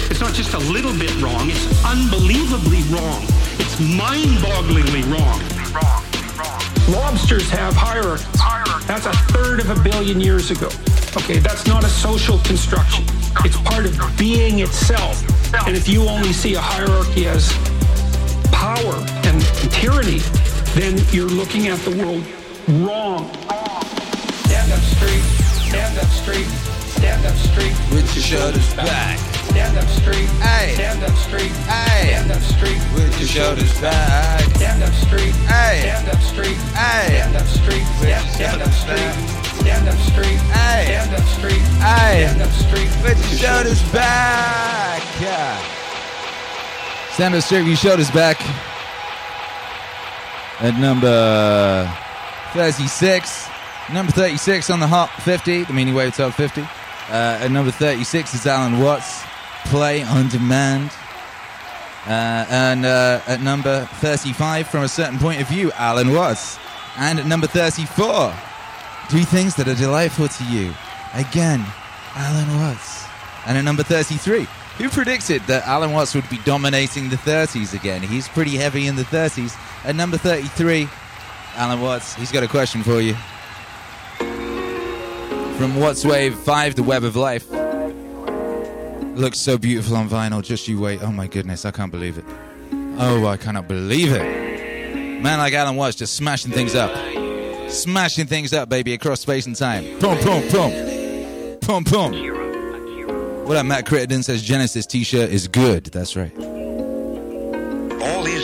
It's not just a little bit wrong, it's unbelievably wrong. It's mind-bogglingly wrong. Lobsters have hierarchies. That's a third of a billion years ago. Okay, that's not a social construction. It's part of being itself. And if you only see a hierarchy as power and tyranny, then you're looking at the world wrong. Stand up straight, stand up straight, stand up straight. With your shoulders back. Stand up straight, Hey. stand up straight, Hey. stand up straight. With your shoulders back. Stand up straight, Hey. stand up straight, Hey. stand up straight, stand, up straight, stand up straight, Hey. stand up straight, Hey. stand up straight. With your shoulders back. Yeah. Stand up straight your shoulders back. At number 36. Number 36 on the Hot 50, the Meaning Wave Top 50. Uh, at number 36 is Alan Watts, Play on Demand. Uh, and uh, at number 35, from a certain point of view, Alan Watts. And at number 34, Do Things That Are Delightful to You. Again, Alan Watts. And at number 33, who predicted that Alan Watts would be dominating the 30s again? He's pretty heavy in the 30s. At number 33, Alan Watts, he's got a question for you. From Watts Wave 5, The Web of Life. Looks so beautiful on vinyl, just you wait. Oh my goodness, I can't believe it. Oh, I cannot believe it. Man like Alan Watts just smashing things up. Smashing things up, baby, across space and time. Boom, boom, boom. Boom, boom. What up, Matt Crittenden says Genesis t shirt is good. That's right.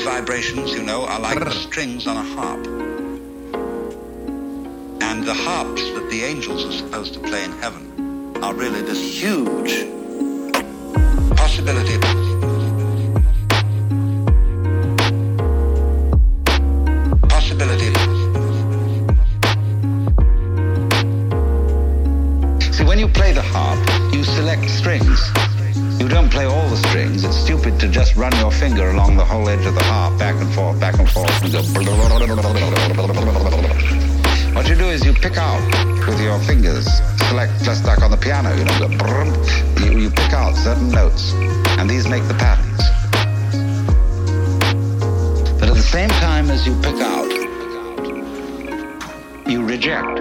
Vibrations, you know, are like the strings on a harp. And the harps that the angels are supposed to play in heaven are really this huge possibility. Possibility. Run your finger along the whole edge of the harp, back and forth, back and forth, and go. What you do is you pick out with your fingers, select just like on the piano, you know, go. You, you pick out certain notes, and these make the patterns. But at the same time as you pick out, you reject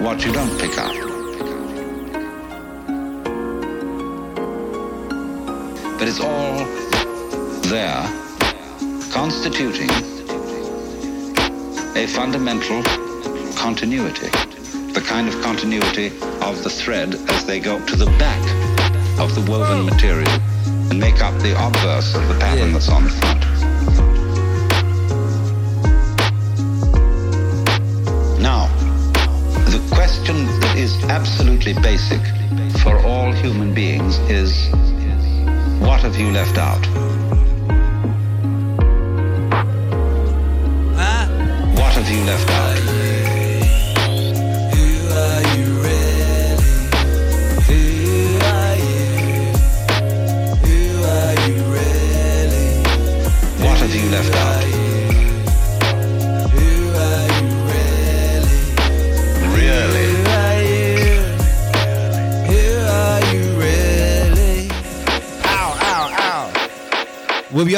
what you don't pick out. But it's all there, constituting a fundamental continuity, the kind of continuity of the thread as they go to the back of the woven material and make up the obverse of the pattern that's on the front. Now, the question that is absolutely basic for all human beings is what have you left out?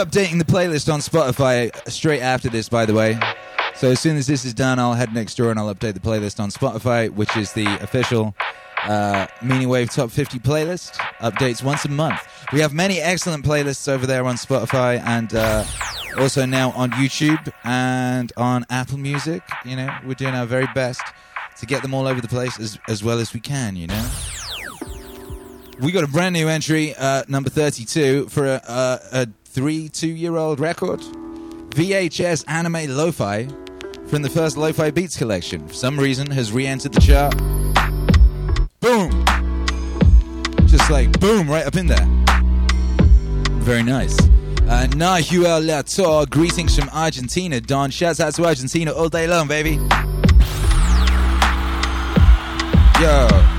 Updating the playlist on Spotify straight after this, by the way. So as soon as this is done, I'll head next door and I'll update the playlist on Spotify, which is the official uh, Meaning Wave Top 50 playlist. Updates once a month. We have many excellent playlists over there on Spotify and uh, also now on YouTube and on Apple Music. You know, we're doing our very best to get them all over the place as, as well as we can, you know. We got a brand new entry, uh, number 32, for a, a, a three, two year old record. VHS Anime Lo-Fi from the first Lo-Fi Beats collection. For some reason, has re-entered the chart. Boom! Just like boom, right up in there. Very nice. Uh, Nahuel Lator, greetings from Argentina. Don, shouts out to Argentina all day long, baby. Yo.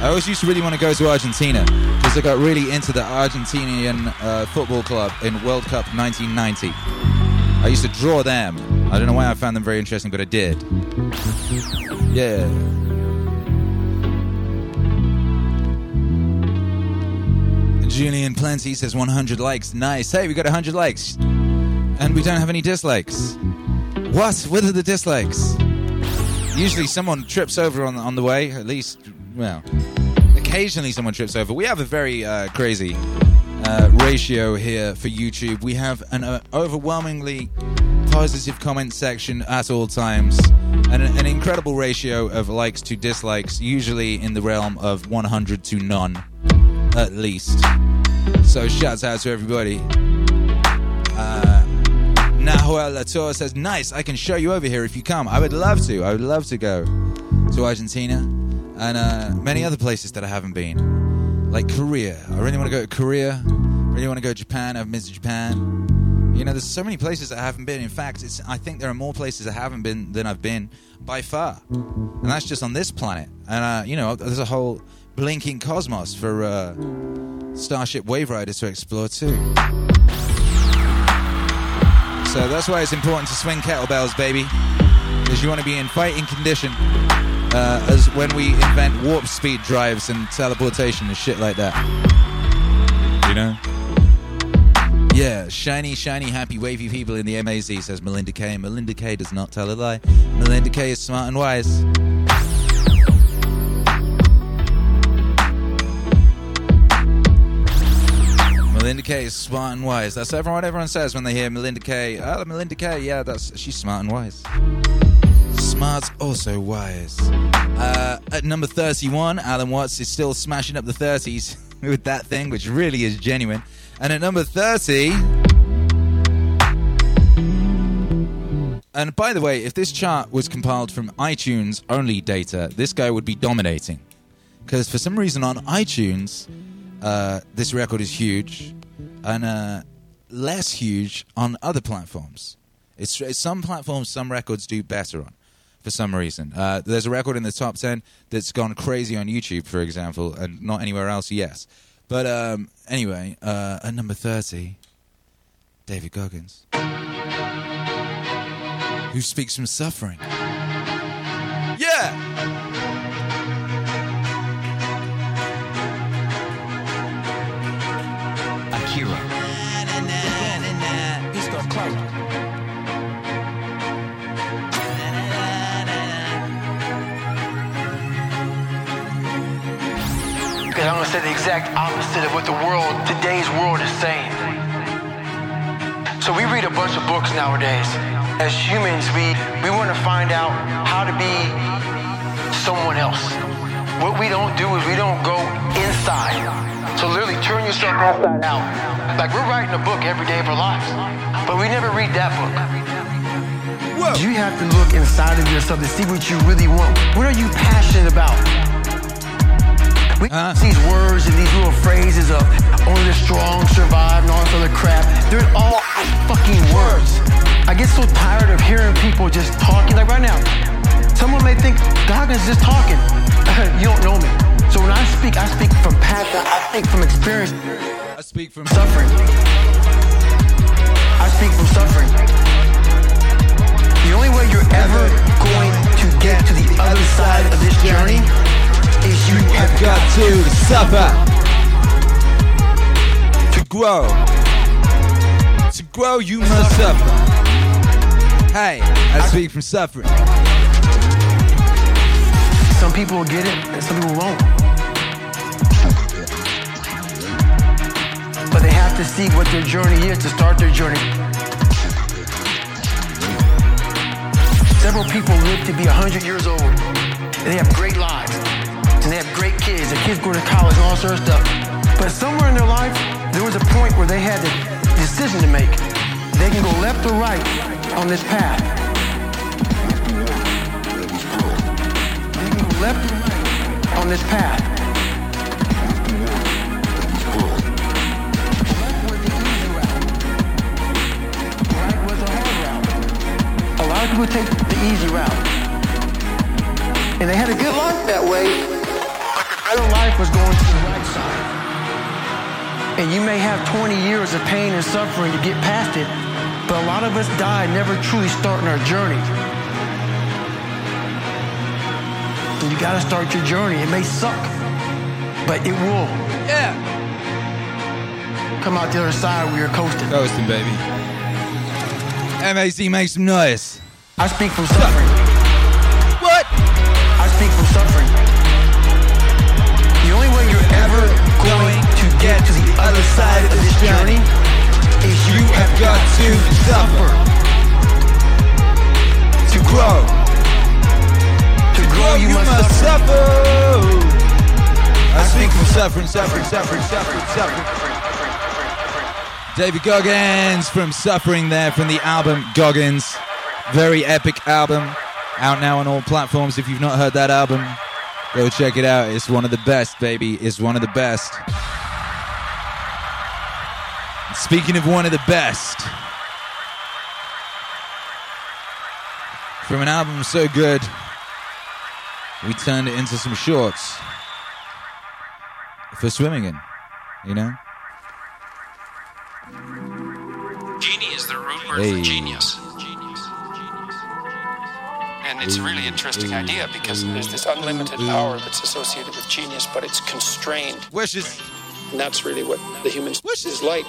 I always used to really want to go to Argentina because I got really into the Argentinian uh, football club in World Cup 1990. I used to draw them. I don't know why I found them very interesting, but I did. Yeah. Julian Plenty says 100 likes. Nice. Hey, we got 100 likes. And we don't have any dislikes. What? What are the dislikes? Usually someone trips over on, on the way, at least, well, occasionally someone trips over. We have a very uh, crazy uh, ratio here for YouTube. We have an uh, overwhelmingly positive comment section at all times, and an, incredible ratio of likes to dislikes, usually in the realm of 100 to none, at least. So, shouts out to everybody. Uh, Nahuel Latour says, Nice, I can show you over here if you come. I would love to. I would love to go to Argentina and uh, many other places that I haven't been, like Korea. I really want to go to Korea. I Really want to go to Japan. I've to Japan. You know, there's so many places I haven't been. In fact, it's, I think there are more places I haven't been than I've been by far, and that's just on this planet. And uh, you know, there's a whole blinking cosmos for uh, Starship Wave Riders to explore too. So that's why it's important to swing kettlebells, baby, because you want to be in fighting condition uh, as when we invent warp speed drives and teleportation and shit like that. You know? Yeah, shiny, shiny, happy, wavy people in the MAZ, says Melinda Kay. Melinda Kay does not tell a lie. Melinda Kay is smart and wise. Melinda Kay is smart and wise. That's everyone, everyone says when they hear Melinda Kay. Oh, Melinda Kay, yeah, that's she's smart and wise. Smart's also wise. Uh, at number 31, Alan Watts is still smashing up the 30s with that thing, which really is genuine. And at number 30. And by the way, if this chart was compiled from iTunes only data, this guy would be dominating. Because for some reason on iTunes, uh, this record is huge and uh, less huge on other platforms. It's, some platforms, some records do better on for some reason. Uh, there's a record in the top 10 that's gone crazy on YouTube, for example, and not anywhere else, yes. But um, anyway, uh, at number 30, David Goggins, who speaks from suffering. Yeah! Akira. I'm gonna say the exact opposite of what the world, today's world is saying. So we read a bunch of books nowadays. As humans, we, we want to find out how to be someone else. What we don't do is we don't go inside. So literally turn yourself inside out. Like we're writing a book every day of our lives, but we never read that book. You have to look inside of yourself to see what you really want. What are you passionate about? We see these words and these little phrases of only the strong survive and all this other crap. They're all fucking words. I get so tired of hearing people just talking. Like right now, someone may think Goggins is just talking. you don't know me. So when I speak, I speak from passion. I speak from experience. I speak from suffering. I speak from suffering. The only way you're ever going to get to the other side of this journey you have got to suffer to grow. To grow, you must suffer. Hey, I speak from suffering. Some people will get it and some people won't. But they have to see what their journey is to start their journey. Several people live to be 100 years old and they have great lives. And they have great kids. Their kids go to college and all sorts of stuff. But somewhere in their life, there was a point where they had a decision to make. They can go left or right on this path. They can go left or right on this path. A lot of people take the easy route. And they had a good life that way, but life was going to the right side. And you may have 20 years of pain and suffering to get past it, but a lot of us die never truly starting our journey. And you gotta start your journey. It may suck, but it will. Yeah. Come out the other side where you're coasting. Coasting, baby. MAC, make some noise. I speak from suffering. Get to the other side of this journey is you have got to suffer. To grow. To grow, you must suffer. I speak from suffering, suffering, suffering, suffering, suffering. David Goggins from Suffering there from the album Goggins. Very epic album. Out now on all platforms. If you've not heard that album, go check it out. It's one of the best, baby. It's one of the best. Speaking of one of the best, from an album so good, we turned it into some shorts for swimming in, you know? Genie is the root word Hey. for genius. And it's a really interesting idea because there's this unlimited power that's associated with genius, but it's constrained. Wishes. And that's really what the human wish is like.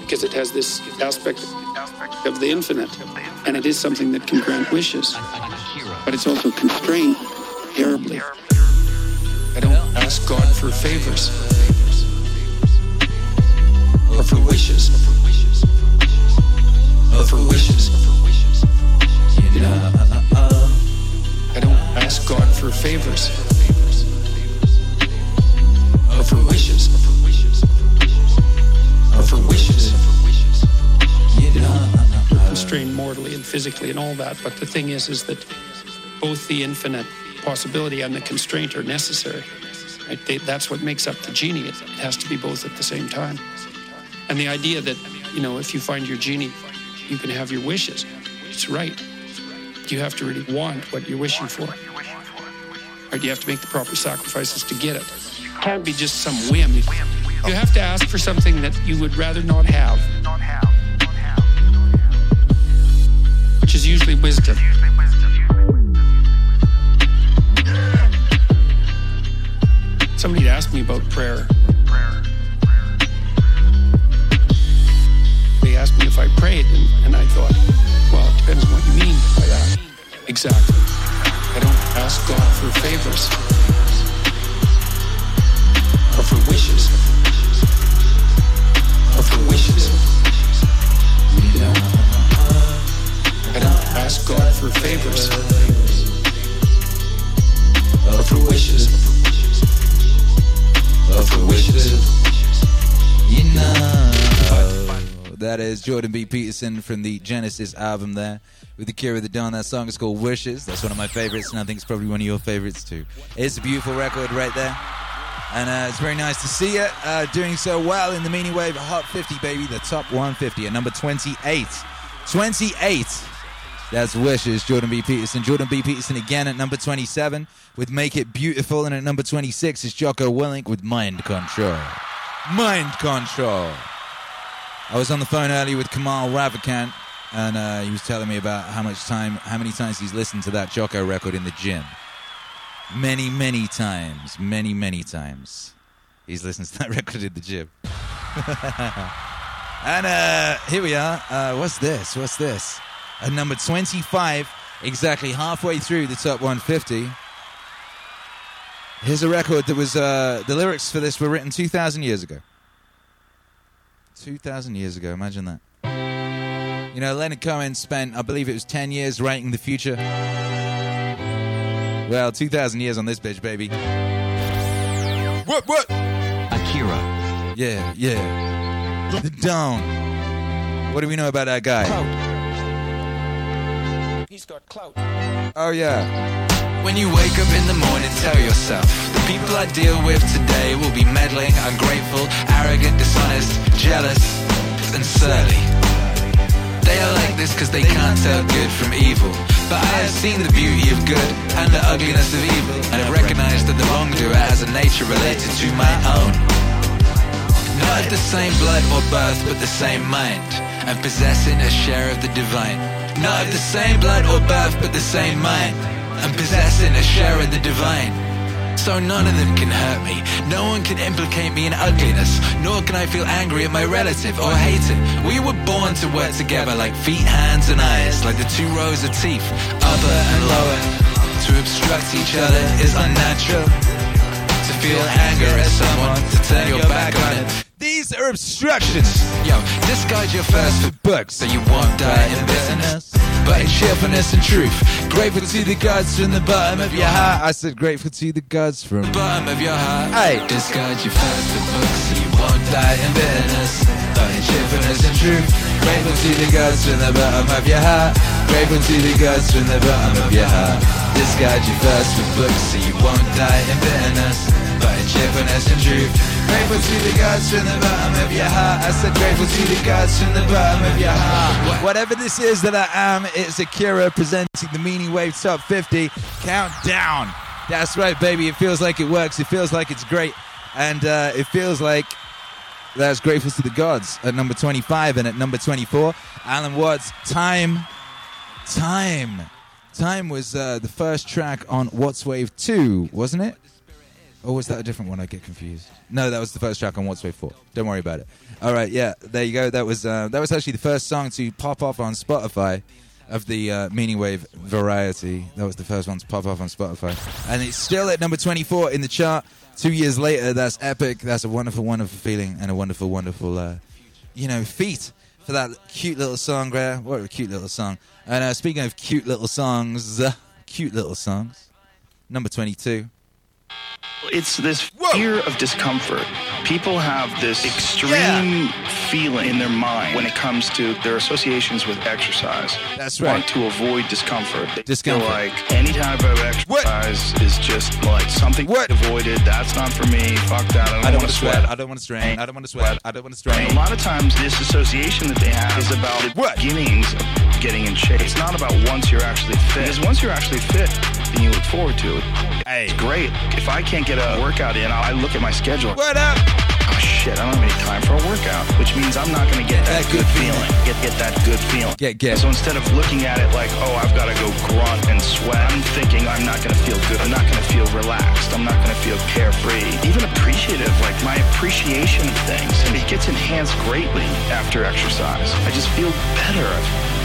Because it has this aspect of the infinite. And it is something that can grant wishes. But it's also constrained terribly. I don't ask God for favors or for wishes. Or for wishes. You know, I don't ask God for favors physically and all that. But the thing is, is that both the infinite possibility and the constraint are necessary. Right? They, that's what makes up the genie. It, has to be both at the same time. And the idea that, you know, if you find your genie, you can have your wishes. It's right. You have to really want what you're wishing for. Right? You have to make the proper sacrifices to get it. Can't be just some whim. You have to ask for something that you would rather not have. Which is usually wisdom. Somebody asked me about prayer. They asked me if I prayed, and, and I thought, well, it depends on what you mean by that. Exactly. I don't ask God for favors Jordan B. Peterson from the Genesis album there with Akira the Don. That song is called Wishes. That's one of my favorites, and I think it's probably one of your favorites too. It's a beautiful record right there. And uh, it's very nice to see it uh, doing so well in the Meaning Wave Hot 50, baby. The top 150 at number 28. 28. That's Wishes, Jordan B. Peterson. Jordan B. Peterson again at number 27 with Make It Beautiful. And at number 26 is Jocko Willink with Mind Control. Mind Control. I was on the phone earlier with Kamal Ravikant, and uh, he was telling me about how much time, how many times he's listened to that Jocko record in the gym. Many, many times. Many, many times. He's listened to that record in the gym. and uh, here we are. Uh, what's this? What's this? At number 25, exactly halfway through the top 150. Here's a record that was, uh, the lyrics for this were written 2,000 years ago. 2,000 years ago, imagine that. You know, Leonard Cohen spent, I believe it was 10 years writing the future. Well, 2,000 years on this bitch, baby. What, what? Akira. Yeah, yeah. The Don. What do we know about that guy? He's got clout. Oh, yeah. When you wake up in the morning, tell yourself the people I deal with today will be meddling, ungrateful, arrogant, dishonest, jealous, and surly. They are like this because they can't tell good from evil. But I have seen the beauty of good and the ugliness of evil, and have recognized that the wrongdoer has a nature related to my own. Not of the same blood or birth, but the same mind, and possessing a share of the divine. Not of the same blood or birth, but the same mind, and possessing a share of the divine. So none of them can hurt me. No one can implicate me in ugliness, nor can I feel angry at my relative or hate it. We were born to work together like feet, hands, and eyes, like the two rows of teeth, upper and lower. To obstruct each other is unnatural. To feel anger at someone, to turn your back on it. These are obstructions. Yo, disguise your thirst for books so you won't die in bitterness. But in cheerfulness and truth, Grateful to the gods from the bottom of your heart. I said grateful to the gods from the bottom of your heart. Hey. Disguise your thirst for books so you won't die in bitterness. But in cheerfulness and truth, Grateful to the gods from the bottom of your heart. Grateful to the gods from the bottom of your heart. disguise your thirst for books so you won't die in bitterness. In cheerfulness and truth, Grateful to the gods from the bottom of your heart. I said grateful to the gods from the bottom of your heart. Whatever this is that I am, it's Akira presenting the Meaning Wave Top 50 Countdown. That's right, baby. It feels like it works. It feels like it's great. And uh, it feels like that's grateful to the gods at number 25 and at number 24 alan watts time time time was uh, the first track on Watts wave 2 wasn't it or was that a different one? I get confused. No that was the first track on watts wave 4 don't worry about it. All right yeah there you go. That was uh, that was actually the first song to pop off on spotify of the uh, meaning wave variety. That was the first one to pop off on spotify. And it's still at number 24 in the chart. Two years later that's epic. That's a wonderful wonderful feeling and a wonderful wonderful uh, you know feat for that cute little song there what a cute little song. And uh, speaking of cute little songs cute little songs number 22 It's this fear of discomfort. People have this extreme feeling in their mind when it comes to their associations with exercise. That's right. Want to avoid discomfort. They Discomfort. feel like any type of exercise is just like something avoided. That's not for me. Fuck that. I don't, I don't want to sweat. I don't want to strain. I don't want to sweat. I don't want to strain. And a lot of times, this association that they have is about the beginnings of getting in shape. It's not about once you're actually fit. Because once you're actually fit, then you look forward to it. It's great. If I can't get a workout in, I look at my schedule. What up? Oh shit, I don't have any time for a workout, which means I'm not going to get that, good feeling. Get get that good feeling. Get get. So instead of looking at it like, oh, I've got to go grunt and sweat, I'm thinking I'm not going to feel good. I'm not going to feel relaxed. I'm not going to feel carefree. Even appreciative, like my appreciation of things, and it gets enhanced greatly after exercise. I just feel better.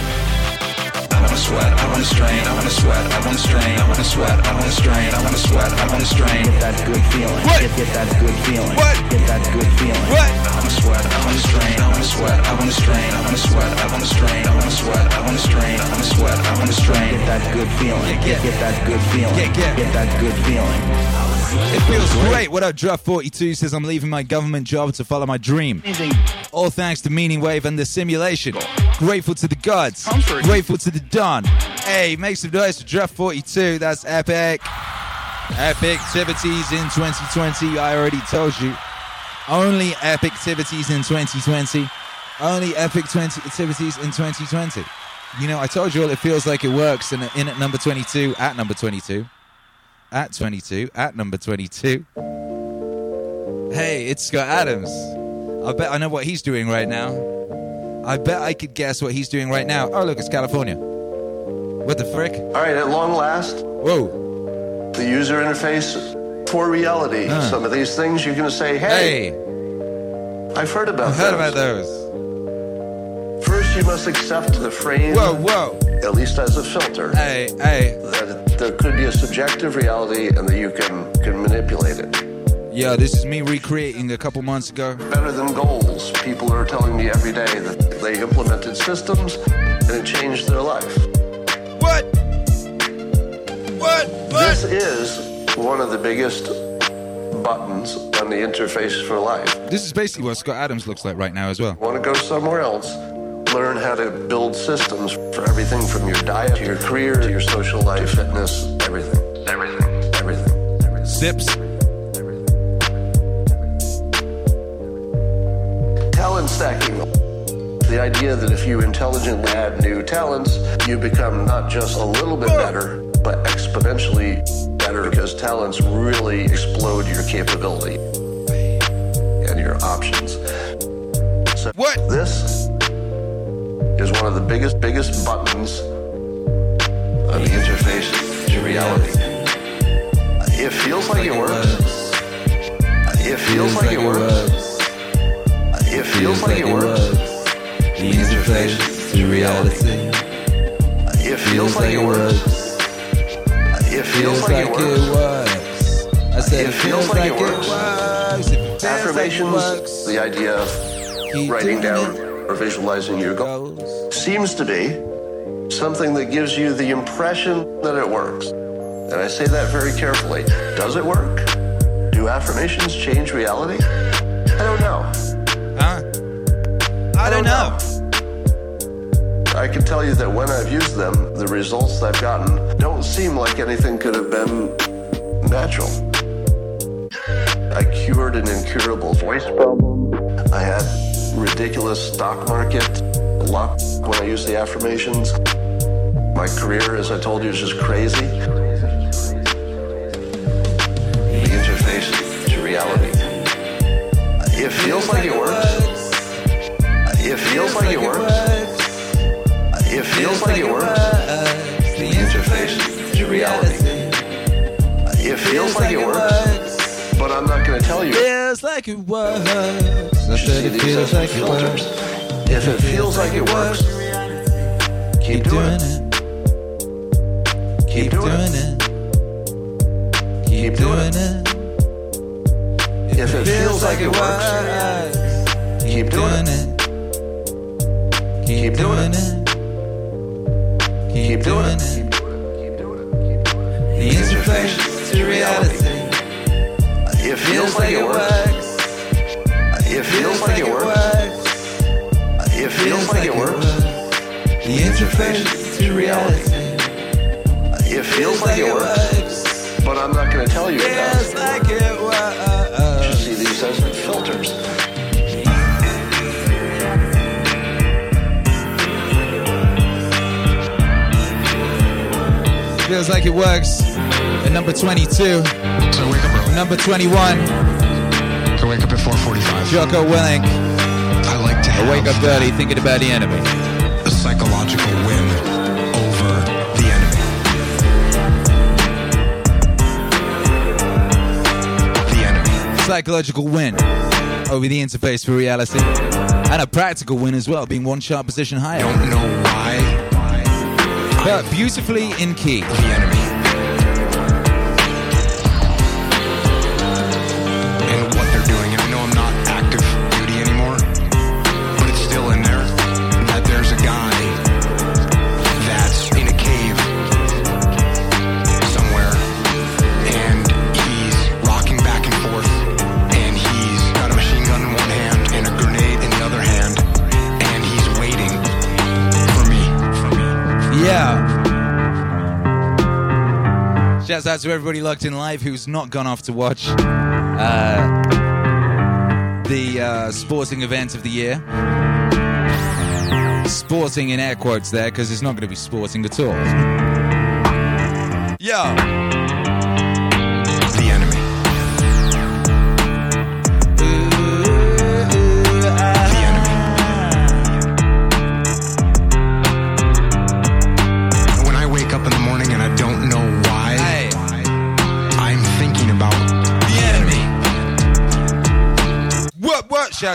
Wanna sweat, I wanna strain, I wanna sweat, I wanna strain, I wanna sweat, I wanna strain, I wanna sweat, I wanna strain. Get that good feeling. Get, get that good feeling. What? Get that good feeling. What? I wanna sweat, I wanna strain, I wanna sweat, I wanna strain, I wanna sweat, I wanna strain, I wanna sweat, I wanna strain, I wanna sweat, I wanna strain. Get that good feeling. Get, get that good feeling. Get, get. get that good feeling. It feels great. What up, Druff 42 says I'm leaving my government job to follow my dream. All thanks to Meaning Wave and the simulation. Grateful to the gods. Grateful to the Don. Hey, make some noise for Druff 42. That's epic. Epic activities in 2020. I already told you. Only epic activities in 2020. Only epic 20 activities in 2020. You know, I told you all it feels like it works. And in at number 22, at number 22, at 22, at number 22. Hey, it's Scott Adams. I bet I know what he's doing right now. I bet I could guess what he's doing right now. Oh, look, it's California. What the frick? All right, at long last, Whoa. the user interface for reality. Huh. Some of these things you're going to say, hey, I've heard about I've heard those. about those. First, you must accept the frame. Whoa, whoa. At least as a filter. Hey, hey. That there could be a subjective reality and that you can, can manipulate it. Yeah, this is me recreating a couple months ago. Better than goals. People are telling me every day that they implemented systems and it changed their life. What? What? What? This is one of the biggest buttons on the interface for life. This is basically what Scott Adams looks like right now as well. Want to go somewhere else? Learn how to build systems for everything from your diet to your career to your social life, fitness, everything. Everything. Everything. Sips. Talent The idea that if you intelligently add new talents, you become not just a little bit better, but exponentially better because talents really explode your capability and your options. So what? This is one of the biggest, biggest buttons on the interface to reality. It feels like it works. It feels like it works. It feels like it works. The interface to reality. It feels like it works. It feels like it works. I said It feels like it works. Affirmations, the idea of writing down or visualizing your goals, seems to be something that gives you the impression that it works. And I say that very carefully. Does it work? Do affirmations change reality? I don't know. Huh? I don't know. I can tell you that when I've used them, the results I've gotten don't seem like anything could have been natural. I cured an incurable voice problem. I had ridiculous stock market luck when I used the affirmations. My career, as I told you, is just crazy. The interface to reality. It feels like it works. It feels like it works. It feels like it works. The interface to reality. It feels like it works. But I'm not going to tell you. Feels like it works. I You see it these feels like it filters. works. If it feels like it works, keep doing it. Keep doing it. Keep doing it. If it feels like it works, keep doing it. Keep doing it. Keep doing it. The interface to reality. It feels like it works. It feels like it works. It feels like it works. The interface to reality. It feels like it works. But I'm not going to tell you it does. like it works. You see these as filters. Feels like it works. At number 22. So wake up early. Number 21. So wake up at 4:45. Jocko Willink. I like to I wake up early thinking about the enemy. a psychological win over the enemy. The enemy. Psychological win over the interface for reality. And a practical win as well, being one sharp position higher. Don't know. But beautifully in key. The enemy. Shouts out to everybody locked in live who's not gone off to watch uh, the uh, sporting event of the year. Sporting in air quotes there because it's not going to be sporting at all. Yeah.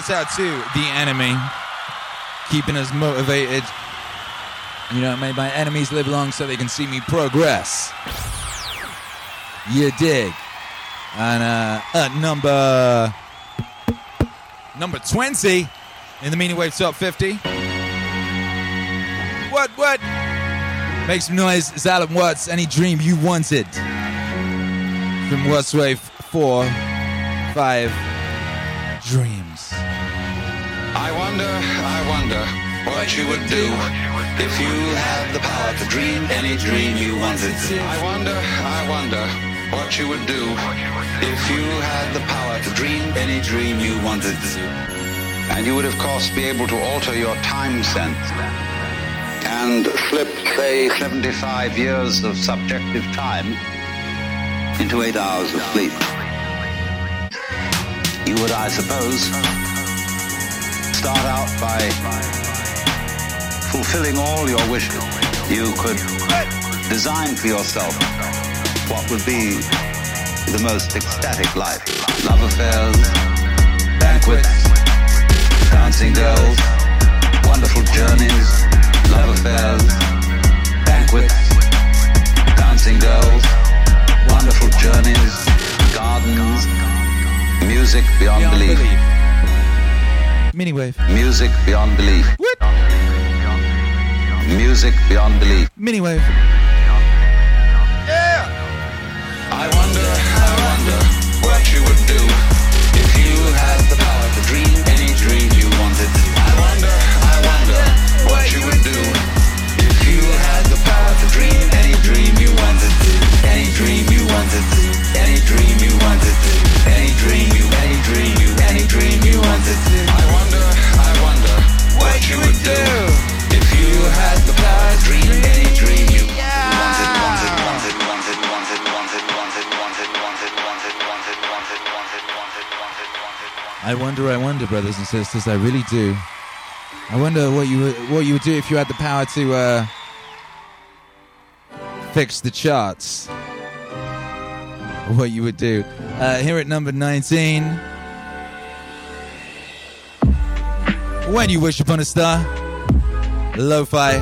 Shouts out to the enemy, keeping us motivated. You know, made my enemies live long so they can see me progress. You dig? And uh, number number 20 in the Meaning Wave Top 50. What, what? Make some noise. It's Alan Watts. Any dream you wanted. From Watts Wave 4, 5, Dreams. I wonder, I wonder what you would do if you had the power to dream any dream you wanted. to. I wonder, I wonder what you would do if you had the power to dream any dream you wanted. to. And you would, of course, be able to alter your time sense and slip, say, 75 years of subjective time into eight hours of sleep. You would, I suppose, start out by fulfilling all your wishes. You could design for yourself what would be the most ecstatic life. Love affairs, banquets, dancing girls, wonderful journeys, love affairs, banquets, dancing girls, wonderful journeys, gardens, music beyond belief. Meaning Wave. Music beyond belief. Music beyond belief. Meaning Wave. Yeah. I wonder, I wonder what you would do if you had the power to dream any dream you wanted. I wonder, I wonder what you would do if you had the power to dream any dream you wanted. to. Any dream you wanted. to. Any dream you wanted. to. Any dream you, any dream you, any dream you wanted. I I wonder, I wonder, brothers and sisters. I really do. I wonder what you would, what you would do if you had the power to uh, fix the charts. What you would do. Uh, here at number 19. When you wish upon a star. Lo-fi.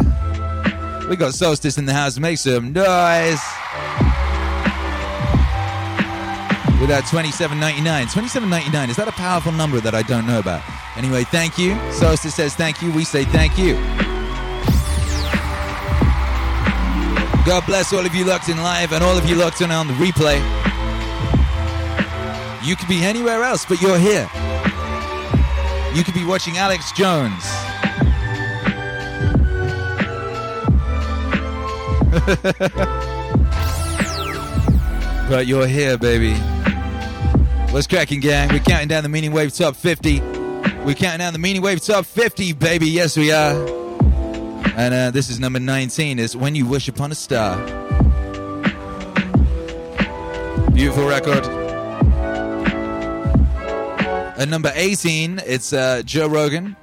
We got Solstice in the house. Make some noise. With that 27.99. 27.99 is that a powerful number that I don't know about? Anyway, thank you. Solstice says thank you. We say thank you. God bless all of you locked in live and all of you locked in on the replay. You could be anywhere else, but you're here. You could be watching Alex Jones. but you're here, baby. What's cracking, gang? We're counting down the Meaning Wave Top 50. We're counting down the Meaning Wave Top 50, baby. Yes, we are. And uh, this is number 19. Is When You Wish Upon a Star. Beautiful record. At number 18, it's uh, Joe Rogan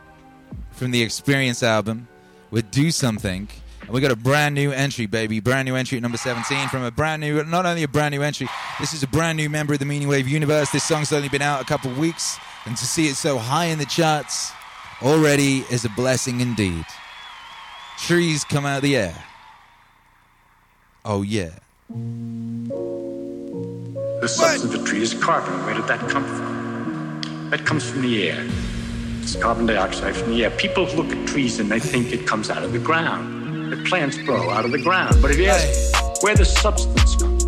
from the Experience album with Do Something. And we got a brand new entry, baby. Brand new entry at number 17 from a brand new, not only a brand new entry, this is a brand new member of the Meaning Wave universe. This song's only been out a couple weeks, and to see it so high in the charts already is a blessing indeed. Trees come out of the air. Oh, yeah. The substance of a tree is carbon. Where did that come from? That comes from the air. It's carbon dioxide from the air. People look at trees and they think it comes out of the ground. The plants grow out of the ground. But if you ask where the substance comes,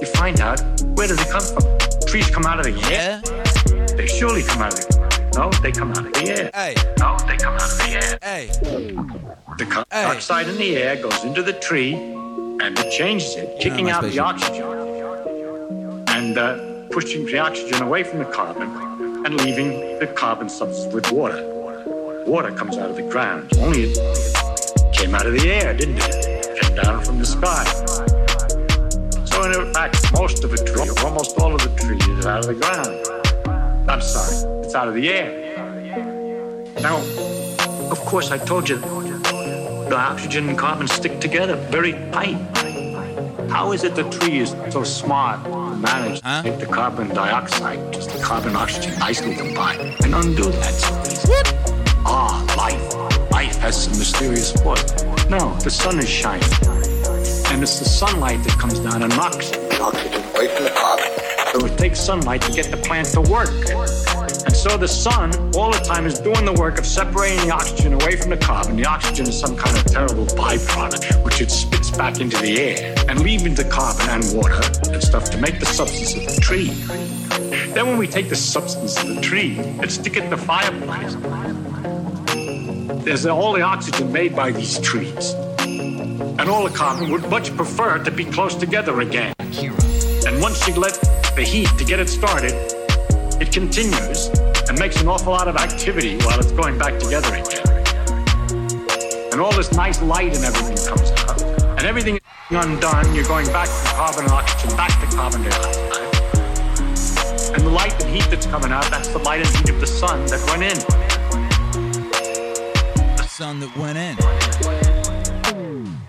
you find out where does it come from? Trees come out of the air? They surely come out of the ground. No, they come out of the air. No, they come out of the air. The carbon dioxide in the air goes into the tree and it changes it, kicking my out the oxygen and uh, pushing the oxygen away from the carbon and leaving the carbon substance with water. Water comes out of the ground. Only it came out of the air, didn't it? Came down from the sky. So in fact, most of the tree, almost all of the tree is out of the ground. I'm sorry, it's out of the air. Now, of course, I told you the oxygen and carbon stick together very tight. How is it the tree is so smart manage to take the carbon dioxide, just the carbon oxygen nicely combined, and undo that. Ah, life. Life has some mysterious force. No, the sun is shining. And it's the sunlight that comes down and knocks the oxygen away from the carbon. So it takes sunlight to get the plant to work. And so the sun all the time is doing the work of separating the oxygen away from the carbon. The oxygen is some kind of terrible byproduct, which it spits back into the air and leaving the carbon and water and stuff to make the substance of the tree. Then when we take the substance of the tree and stick it in the fireplace, there's all the oxygen made by these trees. And all the carbon would much prefer to be close together again. And once you let the heat to get it started, it continues and makes an awful lot of activity while it's going back together again. And all this nice light and everything comes out. And everything is undone, you're going back from carbon and oxygen, back to carbon dioxide. And the light and heat that's coming out, that's the light and heat of the sun that went in. Sun that went in.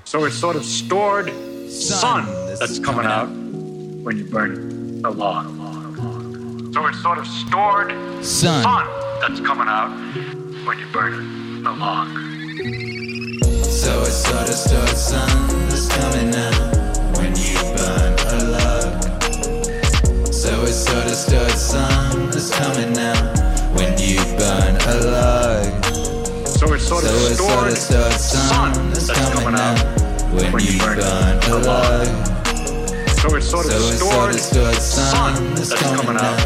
So it's sort of stored sun, that's coming, out when you burn a log. So it's sort of stored Sun. that's coming out when you burn a log. So it's sort of stored sun that's coming out when you burn a log. So it's sort of stored sun that's coming out sort of So it's sort of sun that's coming out when you burn a log. So it's sort of So stored stored sun that's coming out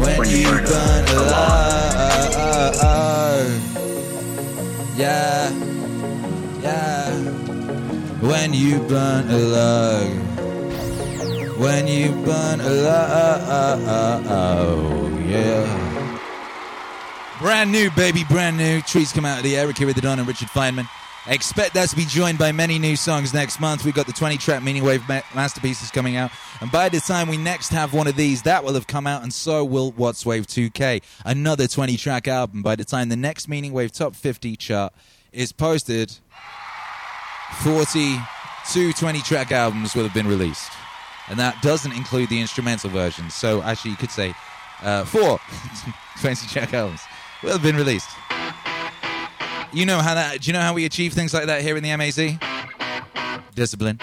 when you burn a log. Yeah, yeah. When you burn a log. When you burn a log. Oh, yeah. Brand new, baby, brand new. Trees come out of the air. With the Don and Richard Feynman. Expect us to be joined by many new songs next month. We've got the 20 track Meaning Wave ma- masterpieces coming out. And by the time we next have one of these, that will have come out, and so will Watts Wave 2K, another 20 track album. By the time the next Meaning Wave Top 50 chart is posted, 42 20 track albums will have been released. And that doesn't include the instrumental versions. So actually, you could say uh, four 20 track albums will have been released. You know how that? Do you know how we achieve things like that here in the MAZ? Discipline.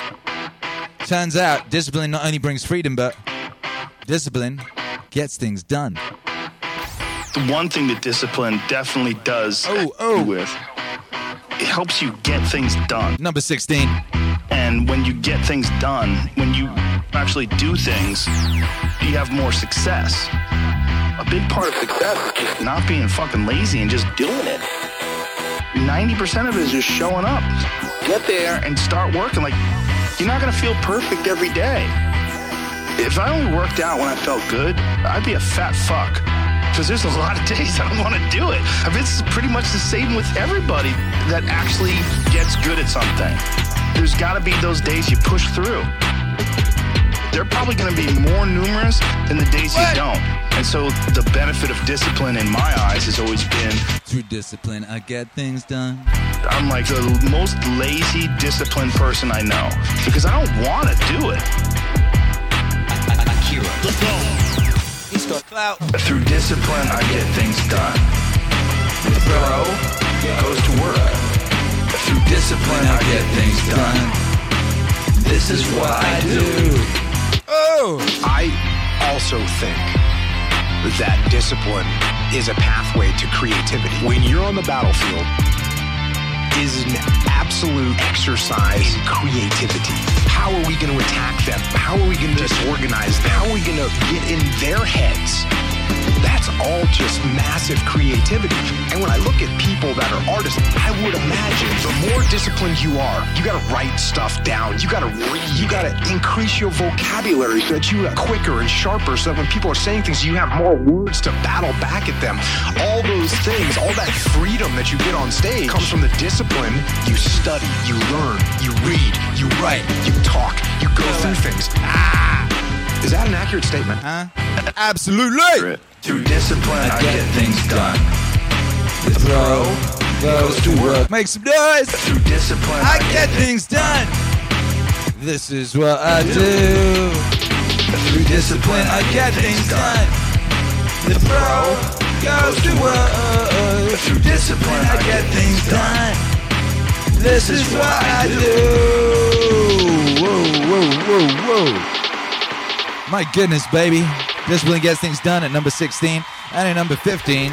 Turns out, discipline not only brings freedom, but discipline gets things done. The one thing that discipline definitely does oh, oh. with it helps you get things done. Number 16. And when you get things done, when you actually do things, you have more success. A big part of success is just not being fucking lazy and just doing it. 90% of it is just showing up. Get there and start working. Like, you're not gonna feel perfect every day. If I only worked out when I felt good, I'd be a fat fuck. Because there's a lot of days I don't want to do it. I mean, it's pretty much the same with everybody that actually gets good at something. There's got to be those days you push through. They're probably going to be more numerous than the days you don't. And so the benefit of discipline in my eyes has always been Through discipline, I get things done. I'm like the most lazy, disciplined person I know because I don't want to do it. Akira. Let's go. He's got clout. Through discipline, I get things done. The bro goes to work. Through discipline, I get things done. This is what I do. Oh! I also think that discipline is a pathway to creativity. When you're on the battlefield, is an absolute exercise in creativity. How are we going to attack them? How are we going to disorganize them? How are we going to get in their heads? That's all just massive creativity. And when I look at people that are artists, I would imagine the more disciplined you are, you got to write stuff down. You got to read. You got to increase your vocabulary so that you are quicker and sharper. So that when people are saying things, you have more words to battle back at them. All those things, all that freedom that you get on stage comes from the discipline. You study, you learn, you read, you write, you talk, you go through things. Ah! Is that an accurate statement? Huh? Absolutely. Through discipline, I get things done. The pro goes to work. Make some noise. Through discipline, I get things done. This is what I do. Through discipline, I get things done. The pro goes to work. Through discipline, I get things done. This is what I do. Whoa, whoa, whoa, whoa. My goodness, baby. Discipline gets things done at number 16. And at number 15,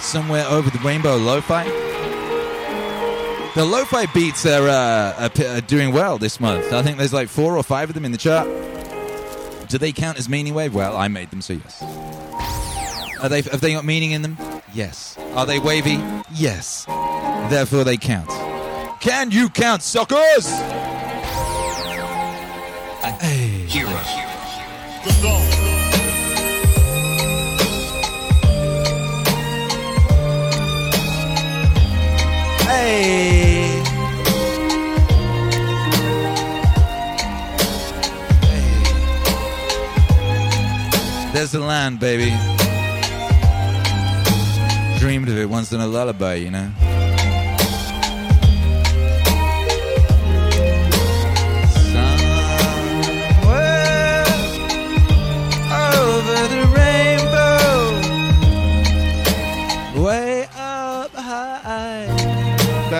somewhere over the rainbow, lo-fi. The lo-fi beats are, uh, are, are doing well this month. I think there's like four or five of them in the chart. Do they count as meaning wave? Well, I made them, so yes. Are they? Have they got meaning in them? Yes. Are they wavy? Yes. Therefore, they count. Can you count, suckers? Hey. Hero. There's the land, baby. Dreamed of it once in a lullaby, you know.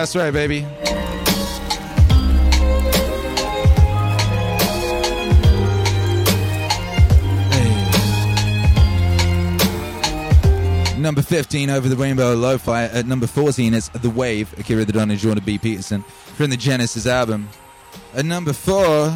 That's right, baby. Number 15 over the rainbow lo-fi. At number 14 it's The Wave, Akira the Don and Jordan B. Peterson from the Genesis album. At number 4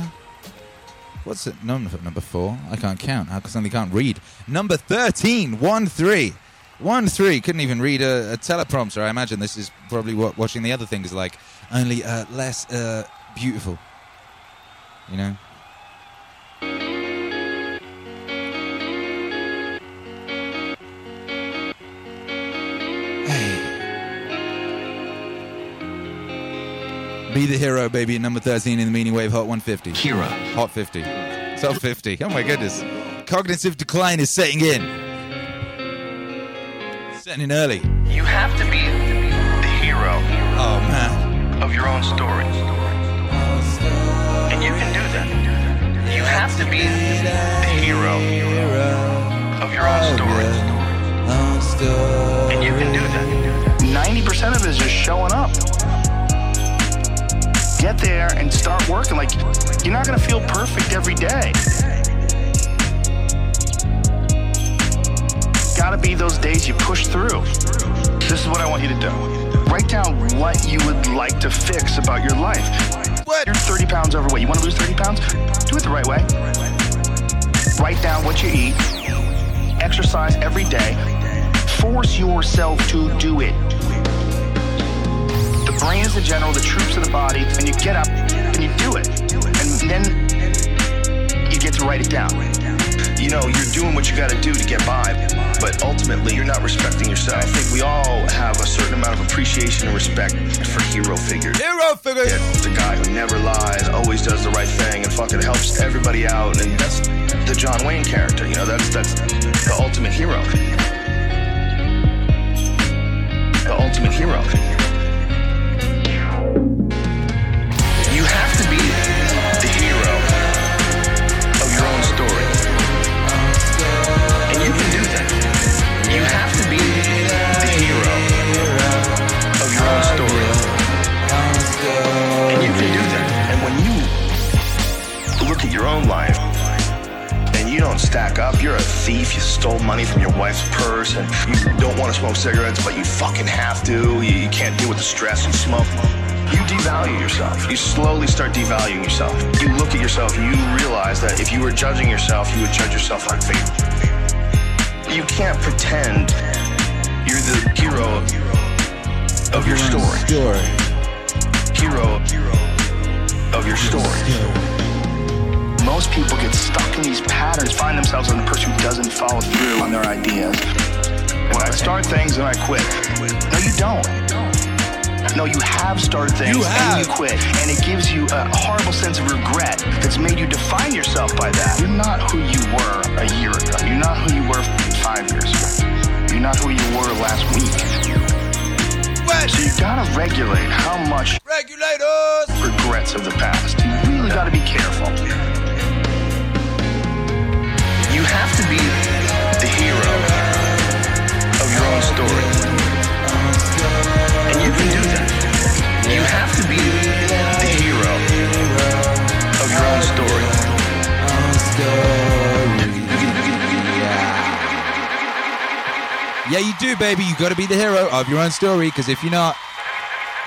What's it? No, number 4. I can't count. I can't read? Number 13, 1 3. 1 3. Couldn't even read a, a teleprompter. I imagine this is probably what watching the other thing is like, only uh, less uh, beautiful. You know? Be the hero, baby. At number 13 in the Meaning Wave Hot 150. Hero. Hot 50. Top 50. Oh my goodness. Cognitive decline is setting in. Setting in early. You have to be the hero Oh man. of your own story. And you can do that. You have to be the hero of your own story. And you can do that. 90% of it is just showing up. Get there and start working. Like, you're not going to feel perfect every day. Gotta be those days you push through. This is what I want you to do. Write down what you would like to fix about your life. What? You're 30 pounds overweight. You want to lose 30 pounds? Do it the right way. Write down what you eat. Exercise every day. Force yourself to do it. The brain is the general, the troops are the body, and you get up and you do it. And then you get to write it down. You know, you're doing what you got to do to get by, but ultimately, you're not respecting yourself. I think we all have a certain amount of appreciation and respect for hero figures. Hero figures! Yeah, the guy who never lies, always does the right thing, and fucking helps everybody out, and that's the John Wayne character. You know, that's that's the ultimate hero. The ultimate hero. Look at your own life and you don't stack up, you're a thief, you stole money from your wife's purse, and you don't want to smoke cigarettes, but you fucking have to, you, you can't deal with the stress and smoke. You devalue yourself. You slowly start devaluing yourself. You look at yourself and you realize that if you were judging yourself, you would judge yourself unfavorably. You can't pretend you're the hero of your story. Story. Hero of your story. Most people get stuck in these patterns, find themselves in the person who doesn't follow through on their ideas. Well, I start things and I quit. No, you don't. No, you have started things You and you quit. And it gives you a horrible sense of regret that's made you define yourself by that. You're not who you were a year ago. You're not who you were five years ago. You're not who you were last week. So you gotta regulate how much Regulators! regrets of the past. You really gotta be careful. Be the hero of your own story. And you can do that. You have to be the hero of your own story. Yeah, you do, baby. You got to be the hero of your own story. Because if you're not,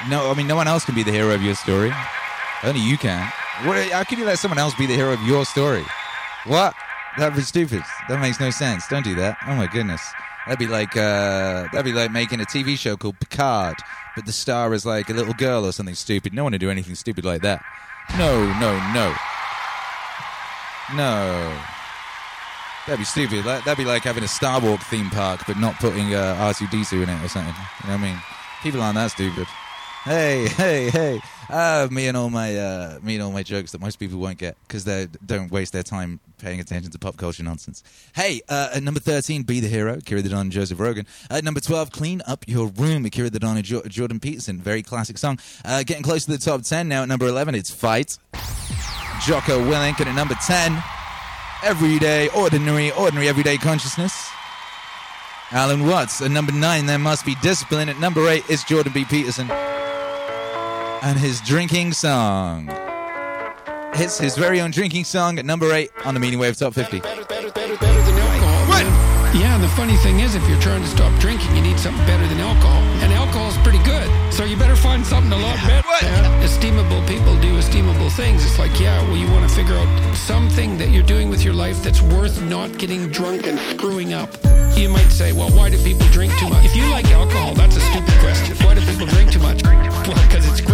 no, I mean, no one else can be the hero of your story. Only you can. What, how can you let someone else be the hero of your story? What? That'd be stupid. That makes no sense. Don't do that. Oh my goodness. That'd be like uh, that'd be like making a TV show called Picard, but the star is like a little girl or something stupid. No one would do anything stupid like that. No, no, no, no. That'd be stupid. That- That'd be like having a Star Wars theme park, but not putting uh, R2D2 in it or something. You know what I mean? People aren't that stupid. Hey, hey, hey! Uh, me and all my uh, me and all my jokes that most people won't get because they don't waste their time paying attention to pop culture nonsense. Hey, uh, at number thirteen, be the hero, Akira the Don and Joseph Rogan. At number twelve, clean up your room, Akira the Don and jo- Jordan Peterson. Very classic song. Uh, getting close to the top ten now. At number eleven, it's Fight. Jocko Willink, and at number ten, everyday, ordinary, ordinary, everyday consciousness. Alan Watts. At number nine, there must be discipline. At number eight, it's Jordan B. Peterson and his drinking song. It's his very own drinking song at number eight on the Meaning Wave Top 50. What? Yeah, and the funny thing is, if you're trying to stop drinking, you need something better than alcohol. And alcohol's pretty good. So you better find something a lot better. Yeah. Esteemable people do esteemable things. It's like, yeah, well, you want to figure out something that you're doing with your life that's worth not getting drunk and screwing up. You might say, well, why do people drink too much? If you like alcohol, that's a stupid question. Why do people drink too much? Well, because it's great.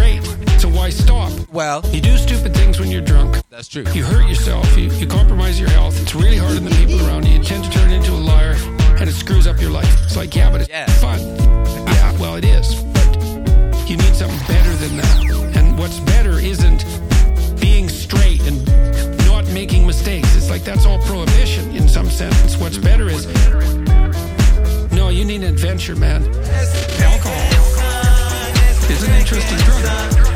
Why stop? Well, you do stupid things when you're drunk. That's true. You hurt yourself. You, you compromise your health. It's really hard on the people around you. You tend to turn into a liar, and it screws up your life. It's like, yeah, but it's fun. Yeah, well, it is. But you need something better than that. And what's better isn't being straight and not making mistakes. It's like that's all prohibition in some sense. What's better is no, you need an adventure, man. Alcohol is an interesting drug.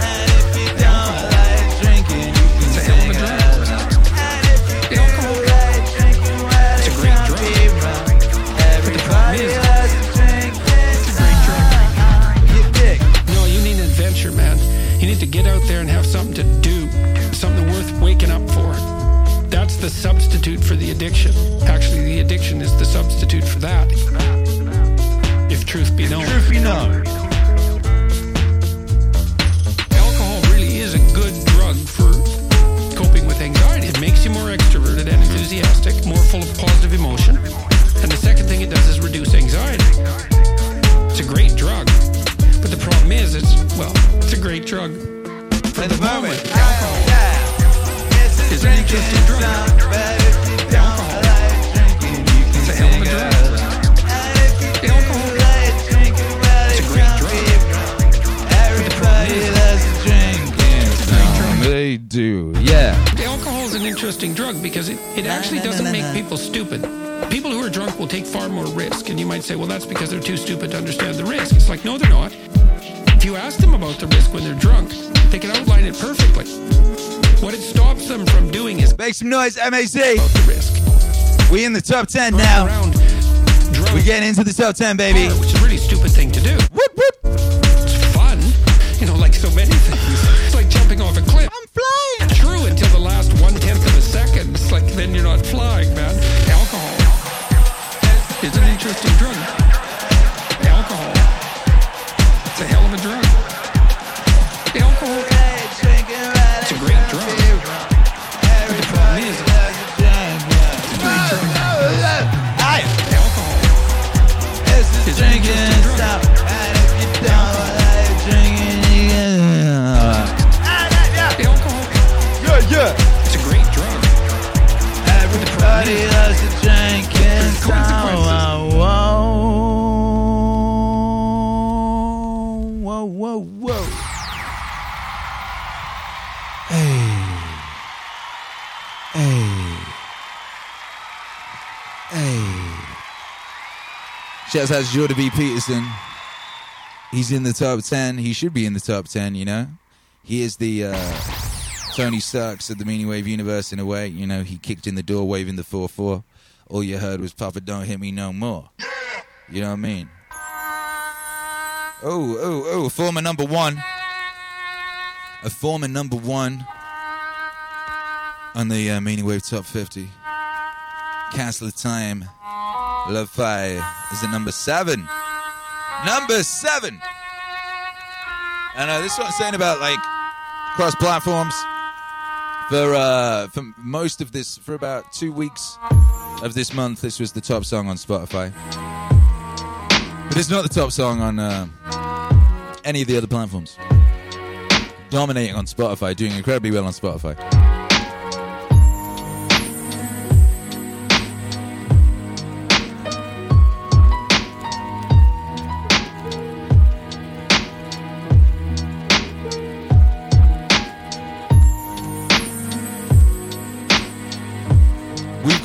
You need to get out there and have something to do, something worth waking up for. That's the substitute for the addiction. Actually, the addiction is the substitute for that. If truth be known. Truth be known. Alcohol really is a good drug for coping with anxiety. It makes you more extroverted and enthusiastic, more full of positive emotion. And the second thing it does is reduce anxiety. It's a great. But the problem is, it's, well, it's a great drug. For the moment, alcohol is an interesting drug. Alcohol. It's a hell of a drug. Alcohol. It's a great drug. But the problem is, They do, yeah. Alcohol is an interesting drug because it, it actually doesn't make people stupid. People who are drunk will take far more risk, and you might say, well, that's because they're too stupid to understand the risk. It's like, no, they're not. If you ask them about the risk when they're drunk, they can outline it perfectly. What it stops them from doing is make some noise, MAC. About the risk. We in the top 10 now. We're getting into the top 10, baby. Which is a really stupid thing to do. Shouts out to Jordan B. Peterson. He's in the top 10. He should be in the top 10, you know? He is the uh, Tony Starks of the Meaning Wave universe in a way. You know, he kicked in the door waving the 4 4. all you heard was Papa Don't Hit Me No More. You know what I mean? Oh, oh, oh, former number one. A former number one on the uh, Meaning Wave Top 50. Castle of Time. Love Fi is at number seven. Number seven. And uh, this is what I'm saying about like cross platforms. For uh, for most of this, for about two weeks of this month, this was the top song on Spotify. But it's not the top song on uh, any of the other platforms. Dominating on Spotify, doing incredibly well on Spotify.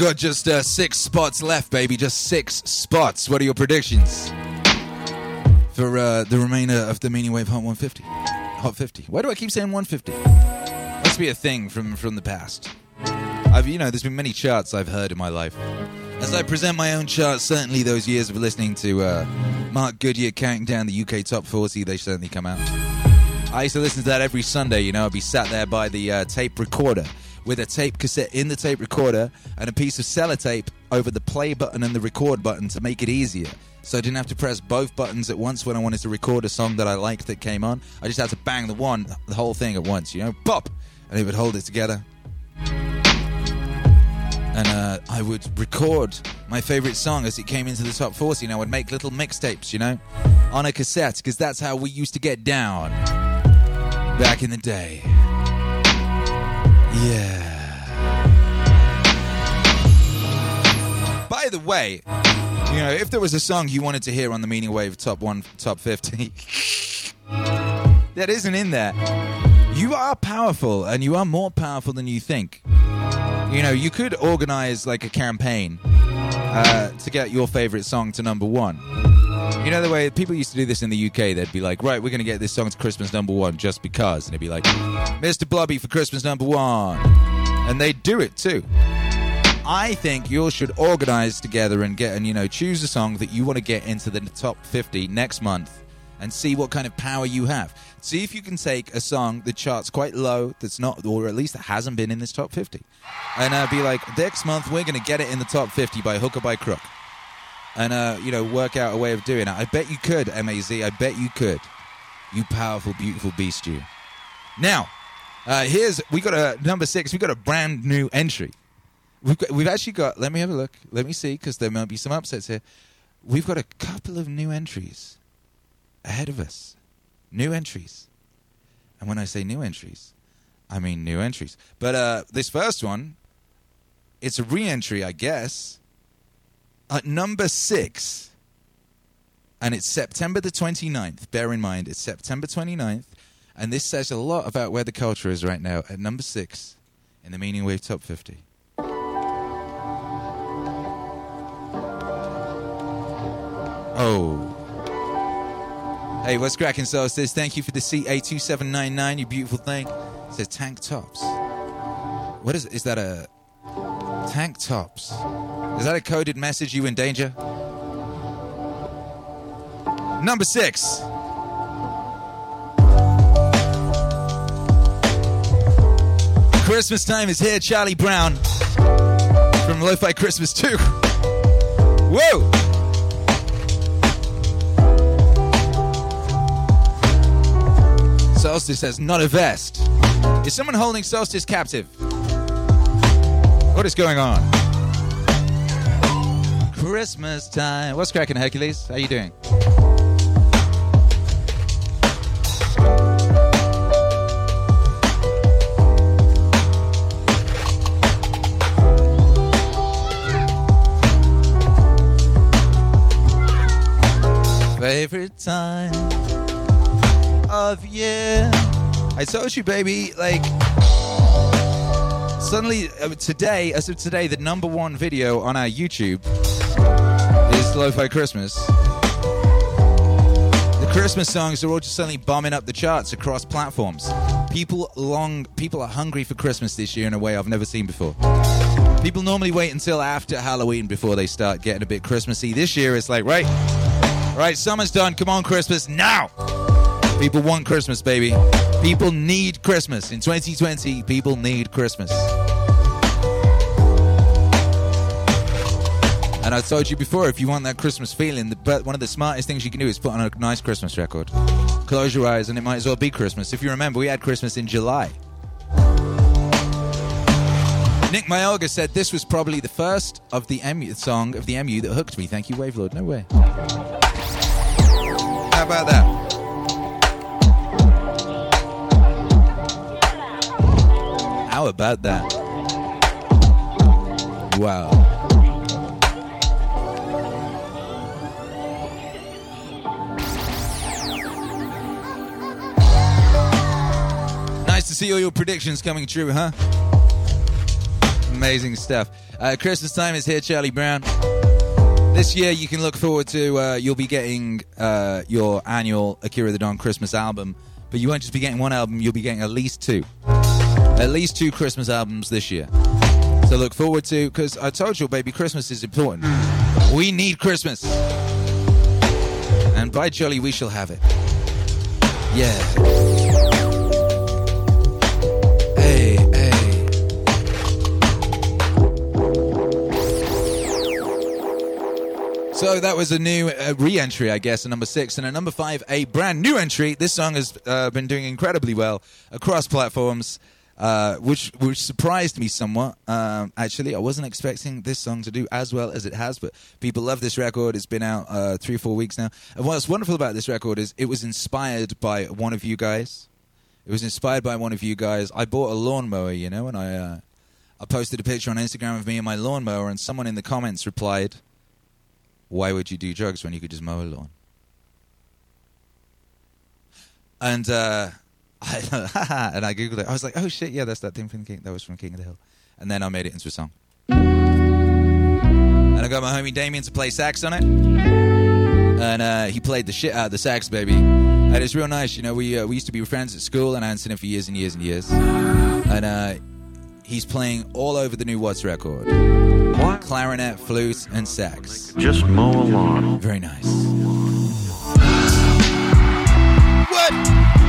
Got just uh, six spots left, baby. Just six spots. What are your predictions for uh, the remainder of the Meaning Wave Hot 150? Hot 50. Why do I keep saying 150? Must be a thing from from the past. I've you know, there's been many charts I've heard in my life. As I present my own charts, certainly those years of listening to uh, Mark Goodier counting down the UK top 40, they certainly come out. I used to listen to that every Sunday. You know, I'd be sat there by the uh, tape recorder with a tape cassette in the tape recorder and a piece of sellotape over the play button and the record button to make it easier. So I didn't have to press both buttons at once when I wanted to record a song that I liked that came on. I just had to bang the one, the whole thing at once, you know, pop, and it would hold it together. And uh, I would record my favorite song as it came into the top 40, and I would make little mixtapes, you know, on a cassette, because that's how we used to get down back in the day. Yeah. By the way, you know, if there was a song you wanted to hear on the Meaning Wave Top One, Top Fifty, that isn't in there. You are powerful, and you are more powerful than you think. You know, you could organize like a campaign uh, to get your favorite song to number one. You know the way people used to do this in the UK? They'd be like, right, we're going to get this song to Christmas number one just because. And it'd be like, Mr. Blobby for Christmas number one. And they'd do it too. I think you all should organize together and get and, you know, choose a song that you want to get into the top 50 next month and see what kind of power you have. See if you can take a song that charts quite low, that's not, or at least that hasn't been in this top 50. And uh, be like, next month we're going to get it in the top 50 by hook or by crook and uh, you know work out a way of doing it. I bet you could, Maz. I bet you could. You powerful, beautiful beast, you. Now, uh, here's we got a number six. We got a brand new entry. We've got, we've actually got. Let me have a look. Let me see because there might be some upsets here. We've got a couple of new entries ahead of us. New entries, and when I say new entries, I mean new entries. But uh, this first one, it's a re-entry, I guess at number six, and it's September the 29th. Bear in mind, it's September 29th, and this says a lot about where the culture is right now. At number six in the Meaning Wave Top 50. Oh. Hey, what's cracking, Solstice? Thank you for the CA2799, you beautiful thing. It says tank tops. What is Is that a tank tops? Is that a coded message? You in danger? Number six. Christmas time is here. Charlie Brown from Lo-Fi Christmas 2. Whoa! Solstice says, not a vest. Is someone holding Solstice captive? What is going on? Christmas time. What's cracking, Hercules? How you doing? Favorite time of year. I told you, baby, like suddenly uh, today, as of today, the number one video on our YouTube is Lo-Fi Christmas. The Christmas songs are all just suddenly bombing up the charts across platforms. People long, people are hungry for Christmas this year in a way I've never seen before. People normally wait until after Halloween before they start getting a bit Christmassy. This year it's like, right, right, summer's done. Come on, Christmas now. People want Christmas, baby. People need Christmas. In 2020, people need Christmas. And I told you before, if you want that Christmas feeling, but one of the smartest things you can do is put on a nice Christmas record. Close your eyes, and it might as well be Christmas. If you remember, we had Christmas in July. Nick Mayoga said this was probably the first of the MU song of the MU that hooked me. Thank you, Wavelord. No way. How about that? How about that? Wow. Nice to see all your predictions coming true, huh? Amazing stuff. Uh, Christmas time is here, Charlie Brown. This year, you can look forward to, uh, you'll be getting uh, your annual Akira the Don Christmas album, but you won't just be getting one album, you'll be getting at least two. At least two Christmas albums this year. So look forward to, because I told you, baby, Christmas is important. We need Christmas. And by jolly, we shall have it. Yeah. Hey, hey. So that was a new uh, re-entry, I guess, a number six, and a number five, a brand new entry. This song has uh, been doing incredibly well across platforms, uh, which which surprised me somewhat. Um, actually, I wasn't expecting this song to do as well as it has, but people love this record. It's been out uh, three, four weeks now. And what's wonderful about this record is it was inspired by one of you guys. It was inspired by one of you guys. I bought a lawnmower, you know, and I uh, I posted a picture on Instagram of me and my lawnmower, and someone in the comments replied why would you do drugs when you could just mow a lawn? And uh, and I googled it. I was like, oh shit, yeah, that's that thing from King. That was from King of the Hill. And then I made it into a song. And I got my homie Damien to play sax on it. And uh, he played the shit out of the sax, baby. And it's real nice. You know, we uh, we used to be friends at school, and I hadn't seen him for years and years and years. And uh, he's playing all over the new Watts record. what? Clarinet, flute, and sax. Just mow a lawn. Very nice. What?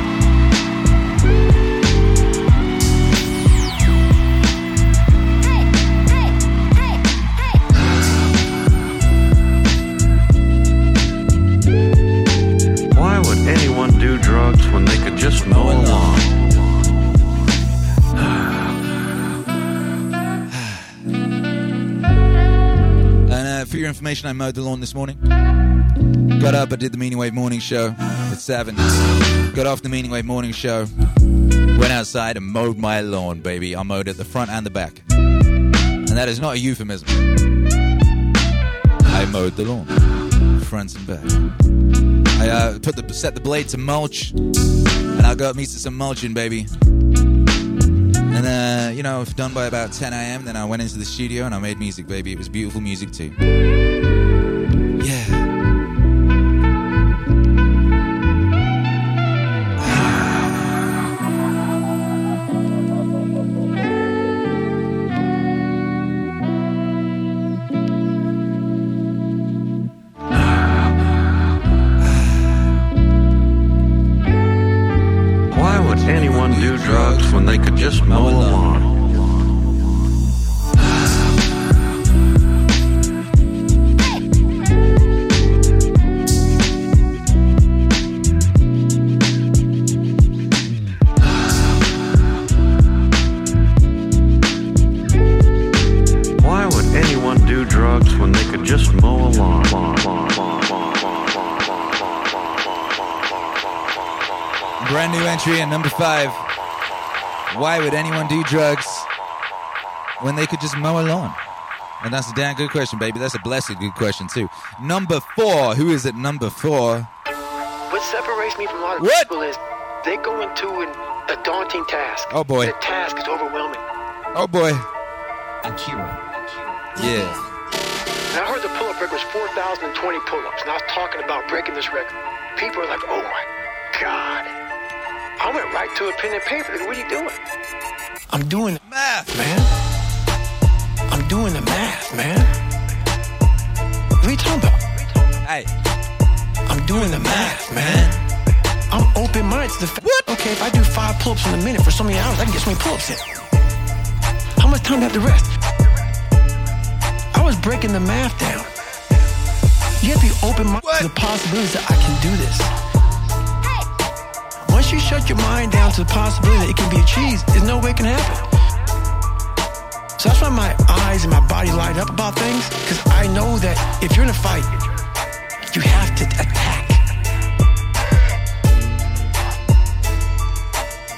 Just? And uh, for your information, I mowed the lawn this morning. Got up, I did the Meaning Wave morning show at 7. Got off the Meaning Wave morning show. Went outside and mowed my lawn, baby. I mowed it the front and the back. And that is not a euphemism. I mowed the lawn, front and back. I uh, put the set the blade to mulch, and I got me some mulching, baby. And uh, you know, done by about 10 a.m. Then I went into the studio and I made music, baby. It was beautiful music too. Would anyone do drugs when they could just mow a lawn? And that's a damn good question, baby. That's a blessed good question too. Number four. Who is it? Number four. What separates me from a lot of What? people is they go into an, a daunting task. Oh, boy. The task is overwhelming. Oh boy. Akira. Yeah. And I heard the pull-up record was 4,020 pull-ups, and I was talking about breaking this record. People are like, "Oh my God!" I went right to a pen and paper. What are you doing? I'm doing math, man. I'm I'm doing the math, man. What are you talking about? Hey. I'm doing the math, man. I'm open minded to the fact. What? Okay, if I do five pull ups in a minute for so many hours, I can get so many pull ups in. How much time do I have to rest? I was breaking the math down. You have to be open minded to the possibilities that I can do this. Your mind down to the possibility that it can be achieved, there's no way it can happen. So that's why my eyes and my body light up about things, because I know that if you're in a fight, you have to attack.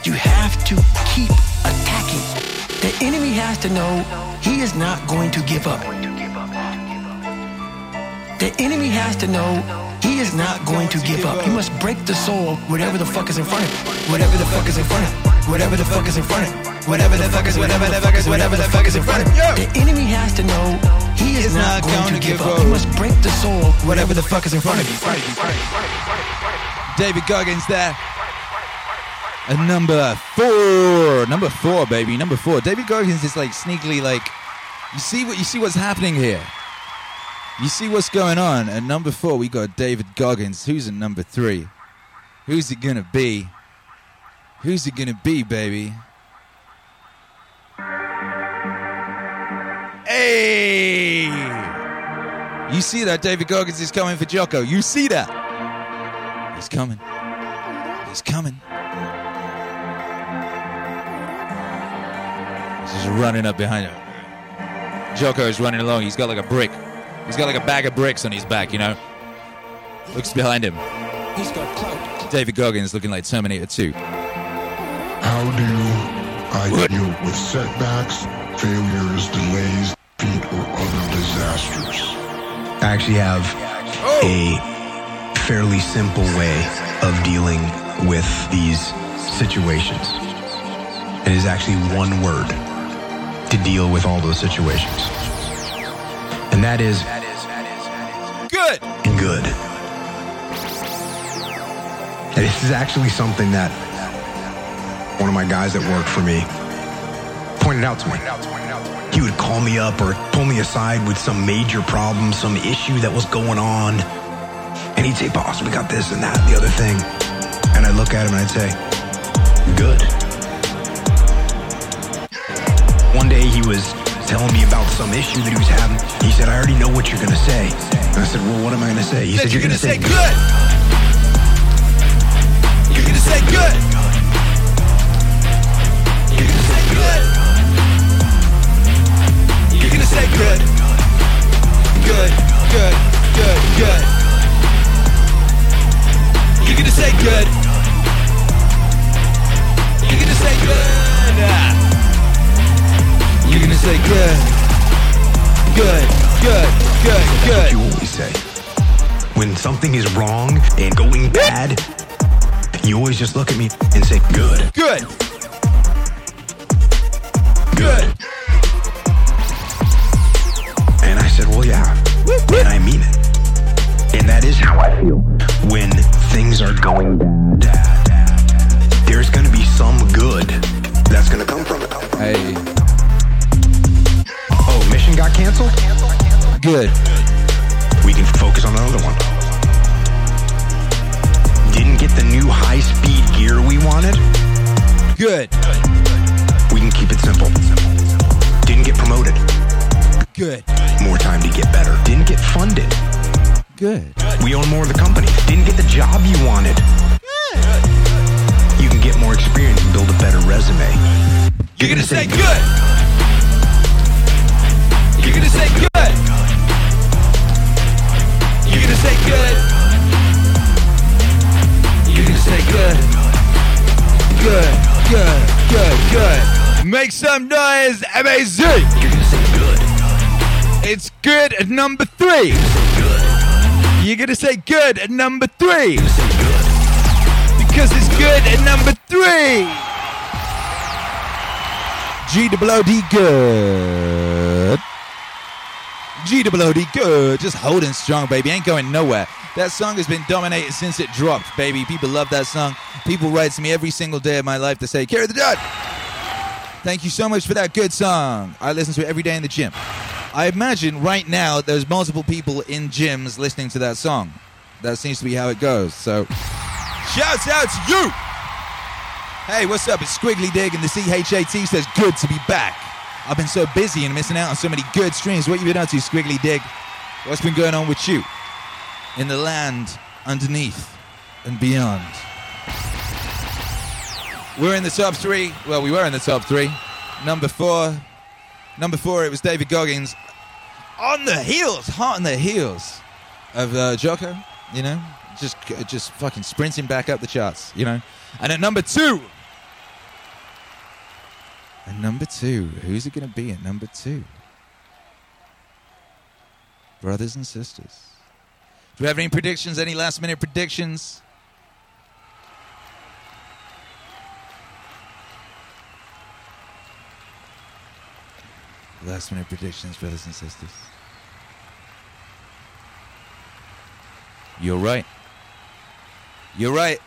You have to keep attacking. The enemy has to know he is not going to give up. The enemy has to know he is not going to give up. He must break the soul whatever the fuck is in front of him. Whatever the fuck is in front of. Whatever the fuck is in front of. Whatever the fuck is, whatever the fuck is, whatever the fuck is in front of. The enemy has to know he is not going to give up. He must break the soul whatever the fuck is in front of him. David Goggins there. And number four, number four, baby, number four. David Goggins is like sneakily like, you see what you see what's happening here. You see what's going on. At number four, we got David Goggins. Who's at number three? Who's it gonna be? Who's it gonna be, baby? Hey! You see that David Goggins is coming for Jocko. You see that? He's coming. He's coming. He's just running up behind him. Jocko is running along. He's got like a brick. He's got like a bag of bricks on his back, you know? Looks behind him. He's got clout. David Goggins looking like Terminator 2. How do I deal with setbacks, failures, delays, defeat, or other disasters? I actually have oh. a fairly simple way of dealing with these situations. It is actually one word to deal with all those situations. And that is good. And Good. And this is actually something that one of my guys that worked for me pointed out to me. He would call me up or pull me aside with some major problem, some issue that was going on. And he'd say, Boss, we got this and that, and the other thing. And I'd look at him and I'd say, Good. One day he was telling me about some issue that he was having. He said, I already know what you're going to say. And I said, Well, what am I going to say? He Said you're You're going gonna say say good. You're gonna say good. Good. Good, good, good, good. You're gonna say good. You're gonna say good. You're gonna say good. Good, good, good, good. you always say. When something is wrong and going bad, you always just look at me and say, good. Good. Good. And I mean it. And that is how I feel when things are going bad. There's going to be some good that's going to come from it. Hey. Oh, mission got canceled? Good. We can focus on another one. Didn't get the new high speed gear we wanted? Good. We can keep it simple. Didn't get promoted? Good. More time to get better. Didn't get funded? Good. We own more of the company. Didn't get the job you wanted? Good. You can get more experience and build a better resume. You're gonna say good. You're gonna say good. You're gonna say good. You're gonna say good. Good, good, good, good. Make some noise, MAZ. It's good at number three. You're gonna say good at number three. Because it's good at number three. G good. G double O D good. Just holding strong, baby. Ain't going nowhere. That song has been dominated since it dropped, baby. People love that song. People write to me every single day of my life to say, Akira the Don. Thank you so much for that good song. I listen to it every day in the gym. I imagine right now there's multiple people in gyms listening to that song. That seems to be how it goes. So, shouts out to you. Hey, what's up? It's Squiggly Dig, and the CHAT says good to be back. I've been so busy and missing out on so many good streams. What you been up to, Squiggly Dig? What's been going on with you in the land underneath and beyond? We're in the top three. Well, we were in the top three. Number four. Number four, it was David Goggins. On the heels, hot on the heels of uh, you know? Just, just fucking sprinting back up the charts, you know? And at number two, at number two, who's it going to be at number two? Brothers and sisters. Do we have any predictions? Any last minute predictions? Last minute predictions, brothers and sisters. You're right. You're right.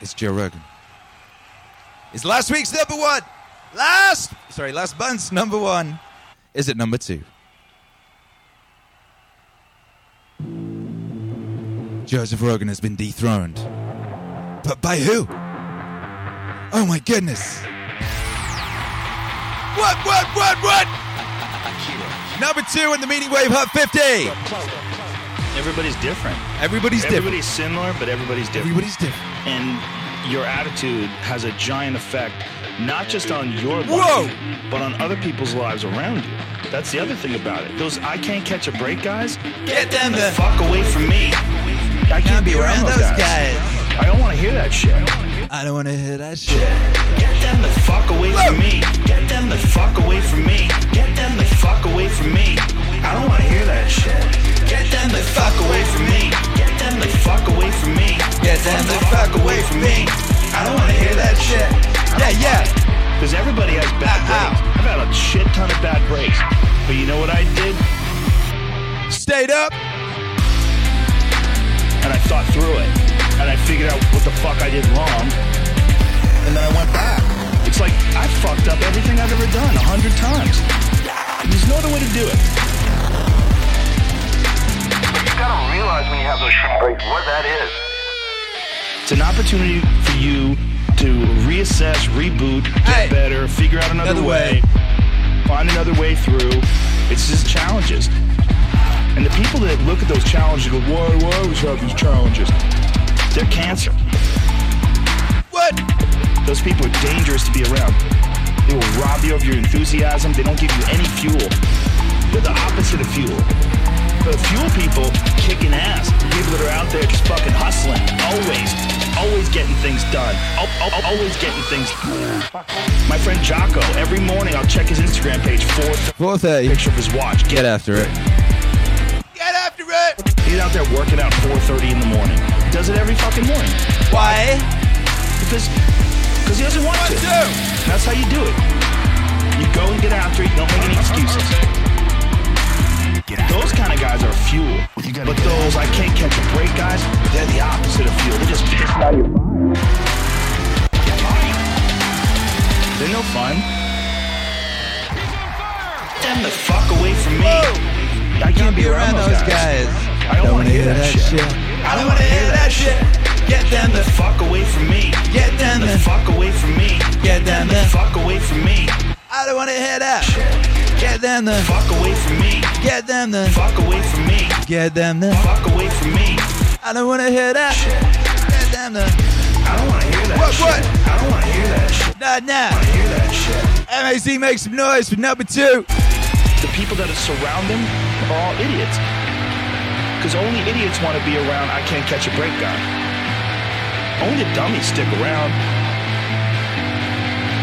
It's Joe Rogan. It's last week's number one. Last, sorry, last month's number one is it number two. Joseph Rogan has been dethroned. But by who? Oh my goodness. What, what, what, what? Number two in the Meaning Wave Hot 50. Everybody's different. Everybody's different. Everybody's similar, but everybody's different. Everybody's different. And your attitude has a giant effect, not just on your life, Whoa! but on other people's lives around you. That's the other thing about it. Those I can't catch a break guys, Get them the the fuck away from me. I can't be around those guys. I don't want to hear that shit. I don't want to hear that shit. Get them the fuck away from me. Get them the fuck away from me. Get them the fuck away from me. I don't want to hear that shit. Get them the fuck away from me. Get them the fuck away from me. Get them the fuck away from me. I don't want to hear that shit. Yeah, yeah. Because everybody has bad breaks. I've had a shit ton of bad breaks. But you know what I did? Stayed up. And I thought through it. And I figured out what the fuck I did wrong. And then I went back. It's like I fucked up everything I've ever done a hundred times. There's no other way to do it. You gotta realize when you have those shit breaks what that is. It's an opportunity for you to reassess, reboot, get better, figure out another, Another way, find another way through. It's just challenges. And the people that look at those challenges go, why do I always have these challenges? They're cancer. What? Those people are dangerous to be around. They will rob you of your enthusiasm. They don't give you any fuel. They're the opposite of fuel. The fuel people kicking ass. People that are out there just fucking hustling. Always. Always getting things done. Al- al- Always getting things My friend Jocko, every morning I'll check his Instagram page. 4.30. Picture of his watch. Get after it. Get after it! He's out there working out 4.30 in the morning. Does it every fucking morning. Why? Because because he doesn't want to. Do. That's how you do it. You go and get after it. Don't make any excuses. Those kind of guys are fuel. But those I can't catch a break guys, they're the opposite of fuel. They're just pissing out your They're no fun. Get them the fuck away from me. I can't be around those guys. I don't want to hear that shit. I don't want to hear that shit. Get them the fuck away from me. Get them the fuck away from me. Get them the fuck away from me. I don't want to hear that. Shit. Get them the fuck away from me. Get them the fuck away from me. Get them the fuck away from me. I don't want to hear that. Shit. Get them the I don't want to hear that What, shit. what? I don't want to hear that shit. Nah, nah. I hear that shit. MAC make some noise for number two. The people that are surround them are all idiots. Because only idiots want to be around I can't catch a break guy. Only the dummies stick around.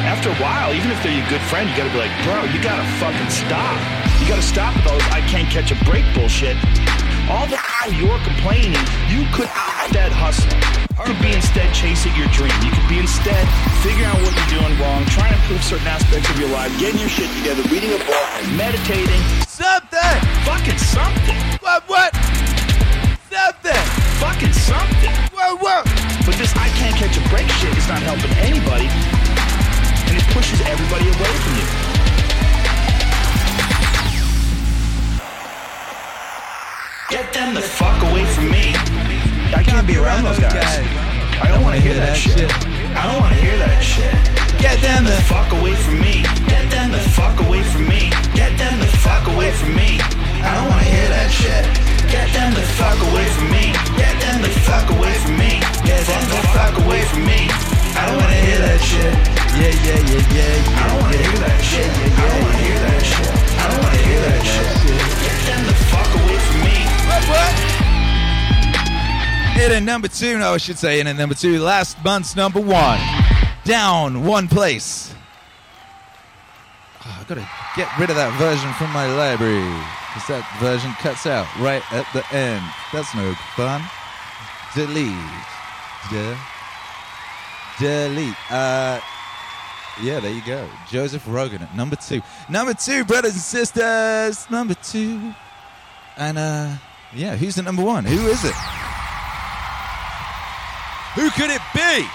After a while, even if they're your good friend, you gotta be like, bro, you gotta fucking stop. You gotta stop with all this I can't catch a break bullshit. All the while you're complaining, you could be instead hustle. You could be instead chasing your dream. You could be instead figuring out what you're doing wrong, trying to improve certain aspects of your life, getting your shit together, reading a book, meditating. Something! Fucking something! What, what? Something! Fucking something! Whoa, whoa! But this I can't catch a break shit is not helping anybody. And it pushes everybody away from you. Get them the fuck away from me. I can't be around those guys. I don't want to hear that shit. I don't want to hear that shit. Get them the fuck away from me. Get them the fuck away from me. Get them the fuck away from me. I don't want to hear that shit. Get them the fuck away from me. Get them the fuck away from me. Get them the fuck away from me. I don't want to hear that shit. Yeah, yeah, yeah, yeah. I don't want to hear that shit. I don't want to hear that shit. I don't want to hear that shit. In at number two, no, I should say in at number two, last month's number one. Down one place. Oh, I've got to get rid of that version from my library. Because that version cuts out right at the end. That's no fun. Delete. De- delete. Uh, yeah, there you go. Joseph Rogan at number two. Number two, brothers and sisters. Number two. And, uh, yeah, who's the number one? Who is it? Who could it be?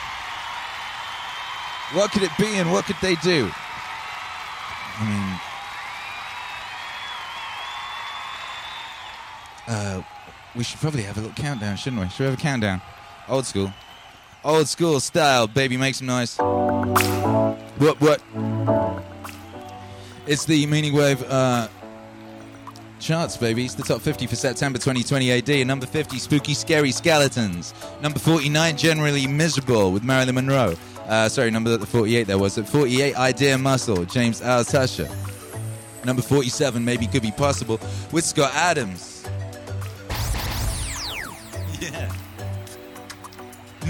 What could it be and what could they do? I mean, uh, we should probably have a little countdown, shouldn't we? Should we have a countdown? Old school. Old school style, baby, make some noise. What, what? It's the Meaning Wave uh, charts, baby. It's the top 50 for September 2020 AD. And number 50, Spooky Scary Skeletons. Number 49, Generally Miserable with Marilyn Monroe. Uh, sorry, number 48 there was. At 48, Idea Muscle, James Altucher. Number 47, Maybe Could Be Possible with Scott Adams. Yeah.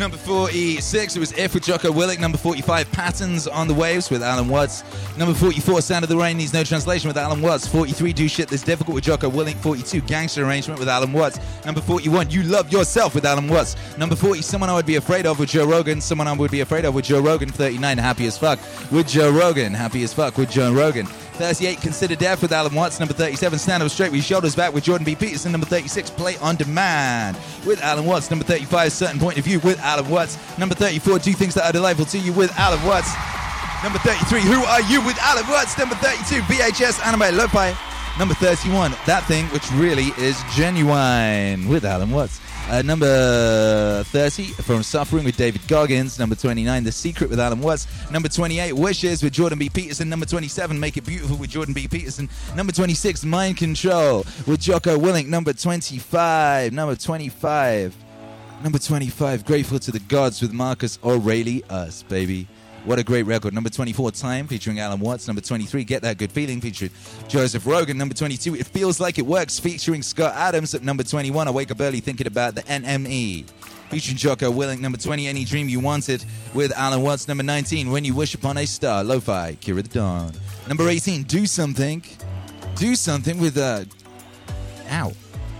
Number 46, it was If with Jocko Willink. Number 45, Patterns on the Waves with Alan Watts. Number 44, Sound of the Rain Needs No Translation with Alan Watts. 43, Do Shit That's Difficult with Jocko Willink. 42, Gangster Arrangement with Alan Watts. Number 41, You Love Yourself with Alan Watts. Number 40, Someone I Would Be Afraid of with Joe Rogan. Someone I Would Be Afraid of with Joe Rogan. 39, Happy as Fuck with Joe Rogan. Happy as Fuck with Joe Rogan. 38, Consider Death with Alan Watts. Number 37, Stand Up Straight with Shoulders Back with Jordan B. Peterson. Number 36, Play on Demand with Alan Watts. Number 35, Certain Point of View with Alan Watts. Number 34, Do Things That Are Delightful to You with Alan Watts. Number 33, Who Are You with Alan Watts. Number 32, VHS Anime Lo-Fi. Number 31, That Thing Which Really Is Genuine with Alan Watts. Uh, number 30, From Suffering with David Goggins. Number 29, The Secret with Alan Watts. Number 28, Wishes with Jordan B. Peterson. Number 27, Make It Beautiful with Jordan B. Peterson. Number 26, Mind Control with Jocko Willink. Number 25, number 25, number 25, Grateful to the Gods with Marcus Aurelius, baby. What a great record. Number 24, Time, featuring Alan Watts. Number 23, Get That Good Feeling, featuring Joseph Rogan. Number 22, It Feels Like It Works, featuring Scott Adams. At number 21, I Wake Up Early Thinking About the Enemy, featuring Jocko Willink. Number 20, Any Dream You Wanted, with Alan Watts. Number 19, When You Wish Upon a Star, Lo-Fi, Akira the Don. Number 18, Do Something. Do Something with, uh, ow,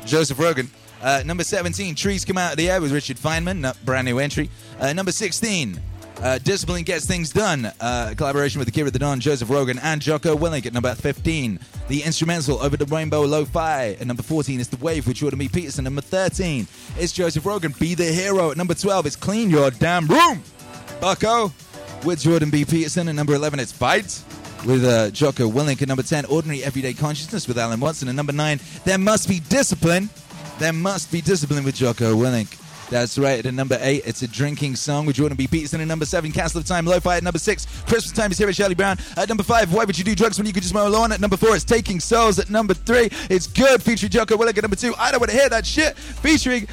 Joseph Rogan. Uh, number 17, Trees Come Out of the Air with Richard Feynman, brand new entry. Uh, number 16, uh, Discipline Gets Things Done, uh, collaboration with Akira the Don, Joseph Rogan, and Jocko Willink at number 15. The instrumental Over the Rainbow Lo-Fi at number 14 is The Wave with Jordan B. Peterson. Number 13 is Joseph Rogan, Be the Hero. At number 12 it's Clean Your Damn Room, Bucko with Jordan B. Peterson. At number 11 it's Fight with uh, Jocko Willink. At number 10, Ordinary Everyday Consciousness with Alan Watson. At number 9, There Must Be Discipline. There Must Be Discipline with Jocko Willink. That's right. At number eight, it's a drinking song with Jordan B. Peterson. At number seven, Castle of Time, Lo-Fi. At number six, Christmas Time is here with Charlie Brown. At number five, Why Would You Do Drugs When You Could Just Mow a Lawn? At number four, it's Taking Souls. At number three, it's Good featuring Jocko Willink. At number two, I Don't Want to Hear That Shit featuring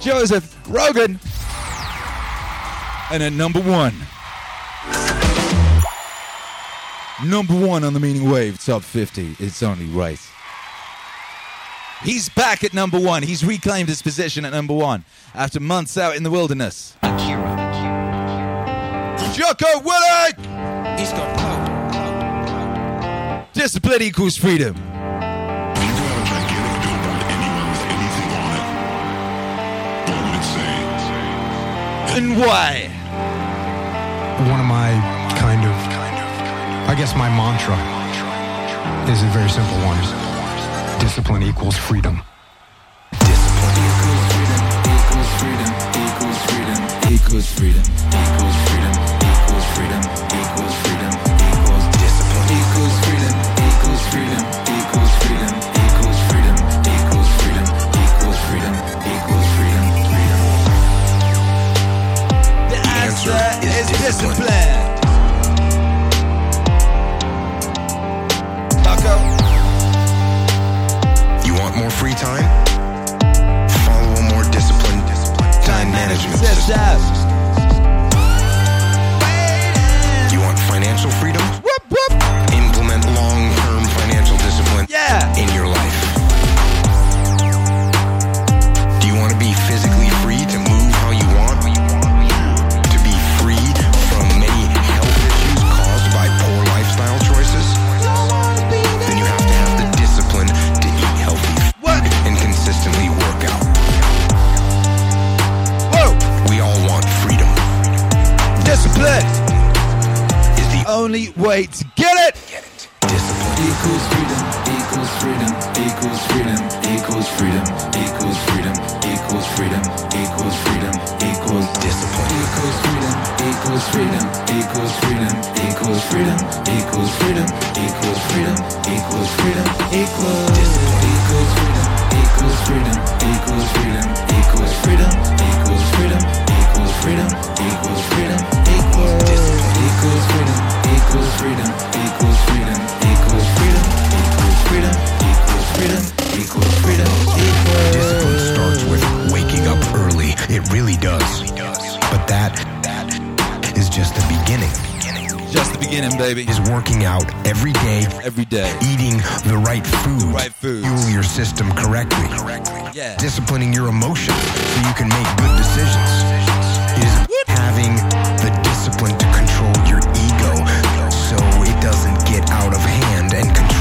Joseph Rogan. And at number one, number one on the Meaning Wave Top 50, it's only right. He's back at number one. He's reclaimed his position at number one after months out in the wilderness. Akira. Jocko Willink! He's got clout. Oh, oh, oh. Discipline equals freedom. And why? One of my kind of, I guess my mantra is a very simple one. Discipline equals freedom. Discipline equals freedom. Equals freedom. Equals freedom. Equals freedom. Equals freedom. Equals freedom. Equals freedom. Equals discipline. Equals freedom. Equals freedom. Equals freedom. Equals freedom. Equals freedom. Equals freedom. Equals freedom. Freedom. The answer is discipline. up. You want financial freedom? Whoop, whoop. Implement long term financial discipline yeah. in your life Equals freedom, equals freedom, equals freedom, equals freedom, equals freedom, equals freedom, equals freedom, equals discipline. Equals freedom, equals freedom, equals freedom, equals freedom, equals freedom, equals freedom, equals freedom, equals. Equals freedom, equals freedom, equals freedom, equals freedom, equals freedom, equals freedom, equals freedom, equals Discipline starts with waking up early. It really does. But that that is just the beginning. Just the beginning, baby. Is working out every day. Every day. Eating the right food. right foods. Fuel your system correctly. Yeah. Disciplining your emotions so you can make good decisions. Is having the doesn't get out of hand and control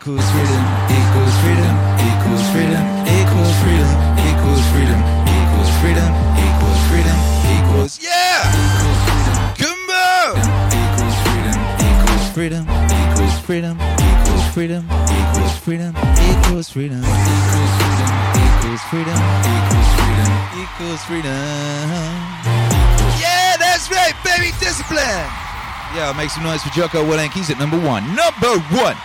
Equals freedom, equals freedom, equals freedom, equals freedom, equals freedom, equals freedom, equals freedom, equals yeah. Come on. Equals freedom, equals freedom, equals freedom, equals freedom, equals freedom, equals freedom, equals freedom, equals freedom, equals freedom. Yeah, that's right, baby. Discipline. Yeah, make some noise for Jocko Willink. He's at number one. Number one.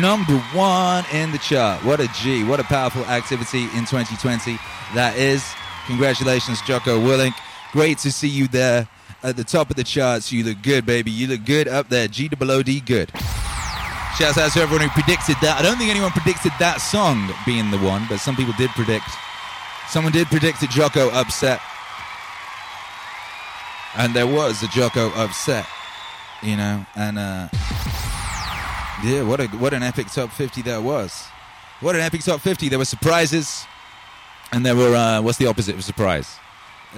Number one in the chart. What a G. What a powerful activity in 2020 that is. Congratulations, Jocko Willink. Great to see you there at the top of the charts. You look good, baby. You look good up there. G double good. Shouts out to everyone who predicted that. I don't think anyone predicted that song being the one, but some people did predict. Someone did predict a Jocko upset. And there was a Jocko upset, you know, and uh yeah, what a what an epic top 50 that was. What an epic top 50. There were surprises and there were uh what's the opposite of surprise?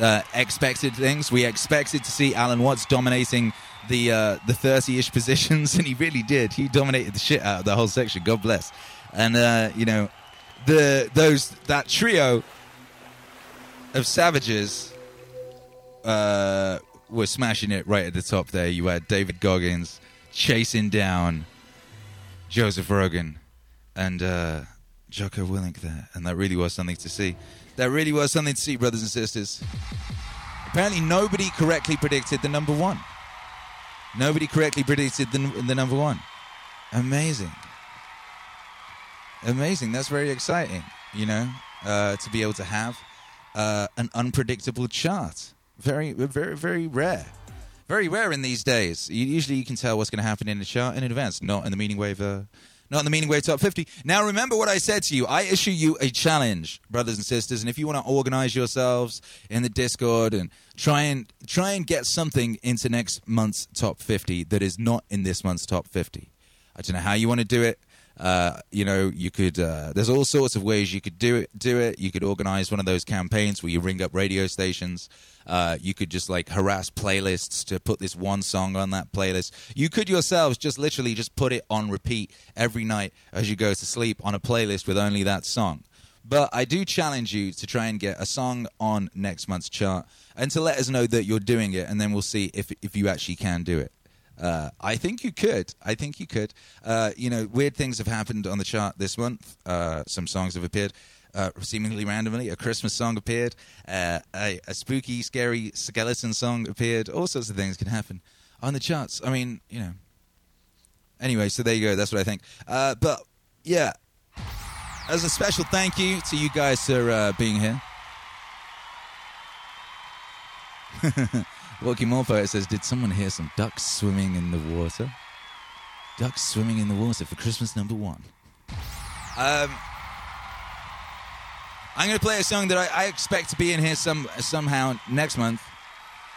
Uh, expected things. We expected to see Alan Watts dominating the uh, the 30-ish positions, and he really did. He dominated the shit out of the whole section. God bless. And uh, you know, the those that trio of savages uh, were smashing it right at the top there. You had David Goggins chasing down Joseph Rogan and uh, Jocko Willink there, and that really was something to see. That really was something to see, brothers and sisters. Apparently, nobody correctly predicted the number one. Nobody correctly predicted the, the number one. Amazing. Amazing. That's very exciting, you know, uh, to be able to have uh, an unpredictable chart. Very, very, very rare. Very rare in these days. You, usually, you can tell what's going to happen in the chart in advance, not in the Meaning Wave. Uh, not in the Meaning Wave Top 50. Now, remember what I said to you. I issue you a challenge, brothers and sisters, and if you want to organize yourselves in the Discord and try and try and get something into next month's Top 50 that is not in this month's Top 50. I don't know how you want to do it. Uh, you know, you could. Uh, there's all sorts of ways you could do it. Do it. You could organize one of those campaigns where you ring up radio stations. Uh, you could just like harass playlists to put this one song on that playlist. You could yourselves just literally just put it on repeat every night as you go to sleep on a playlist with only that song. But I do challenge you to try and get a song on next month's chart and to let us know that you're doing it, and then we'll see if if you actually can do it. Uh, I think you could. I think you could. Uh, you know, weird things have happened on the chart this month. Uh, some songs have appeared uh, seemingly randomly. A Christmas song appeared. Uh, a, a spooky, scary skeleton song appeared. All sorts of things can happen on the charts. I mean, you know. Anyway, so there you go. That's what I think. Uh, but yeah, as a special thank you to you guys for being here. Walkie Morpo says, Did someone hear some ducks swimming in the water? Ducks swimming in the water for Christmas number one. Um, I'm going to play a song that I, I expect to be in here some somehow next month.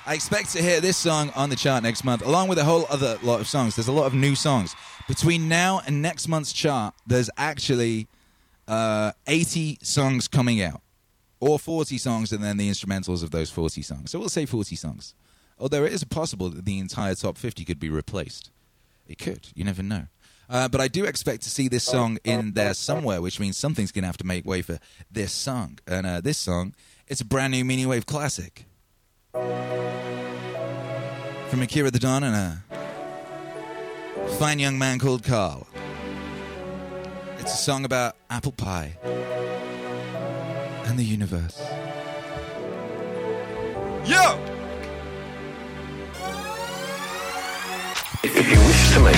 I expect to hear this song on the chart next month, along with a whole other lot of songs. There's a lot of new songs. Between now and next month's chart, there's actually uh, 80 songs coming out, or 40 songs, and then the instrumentals of those 40 songs. So we'll say 40 songs. Although it is possible that the entire top 50 could be replaced. It could. You never know. Uh, but I do expect to see this song in there somewhere, which means something's going to have to make way for this song. And uh, this song, it's a brand new Meaning Wave classic. From Akira the Don and a fine young man called Carl. It's a song about apple pie and the universe. Yo! If you wish to make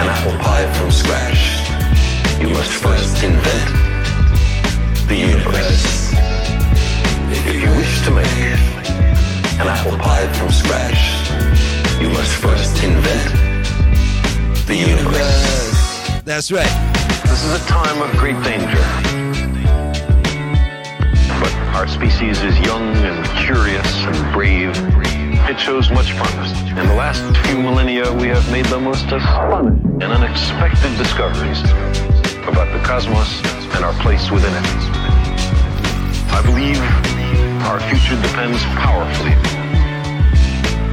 an apple pie from scratch, you must first invent the universe. If you wish to make an apple pie from scratch, you must first invent the universe. That's right. This is a time of great danger. But our species is young and curious and brave. It shows much promise. In the last few millennia, we have made the most astonishing and unexpected discoveries about the cosmos and our place within it. I believe our future depends powerfully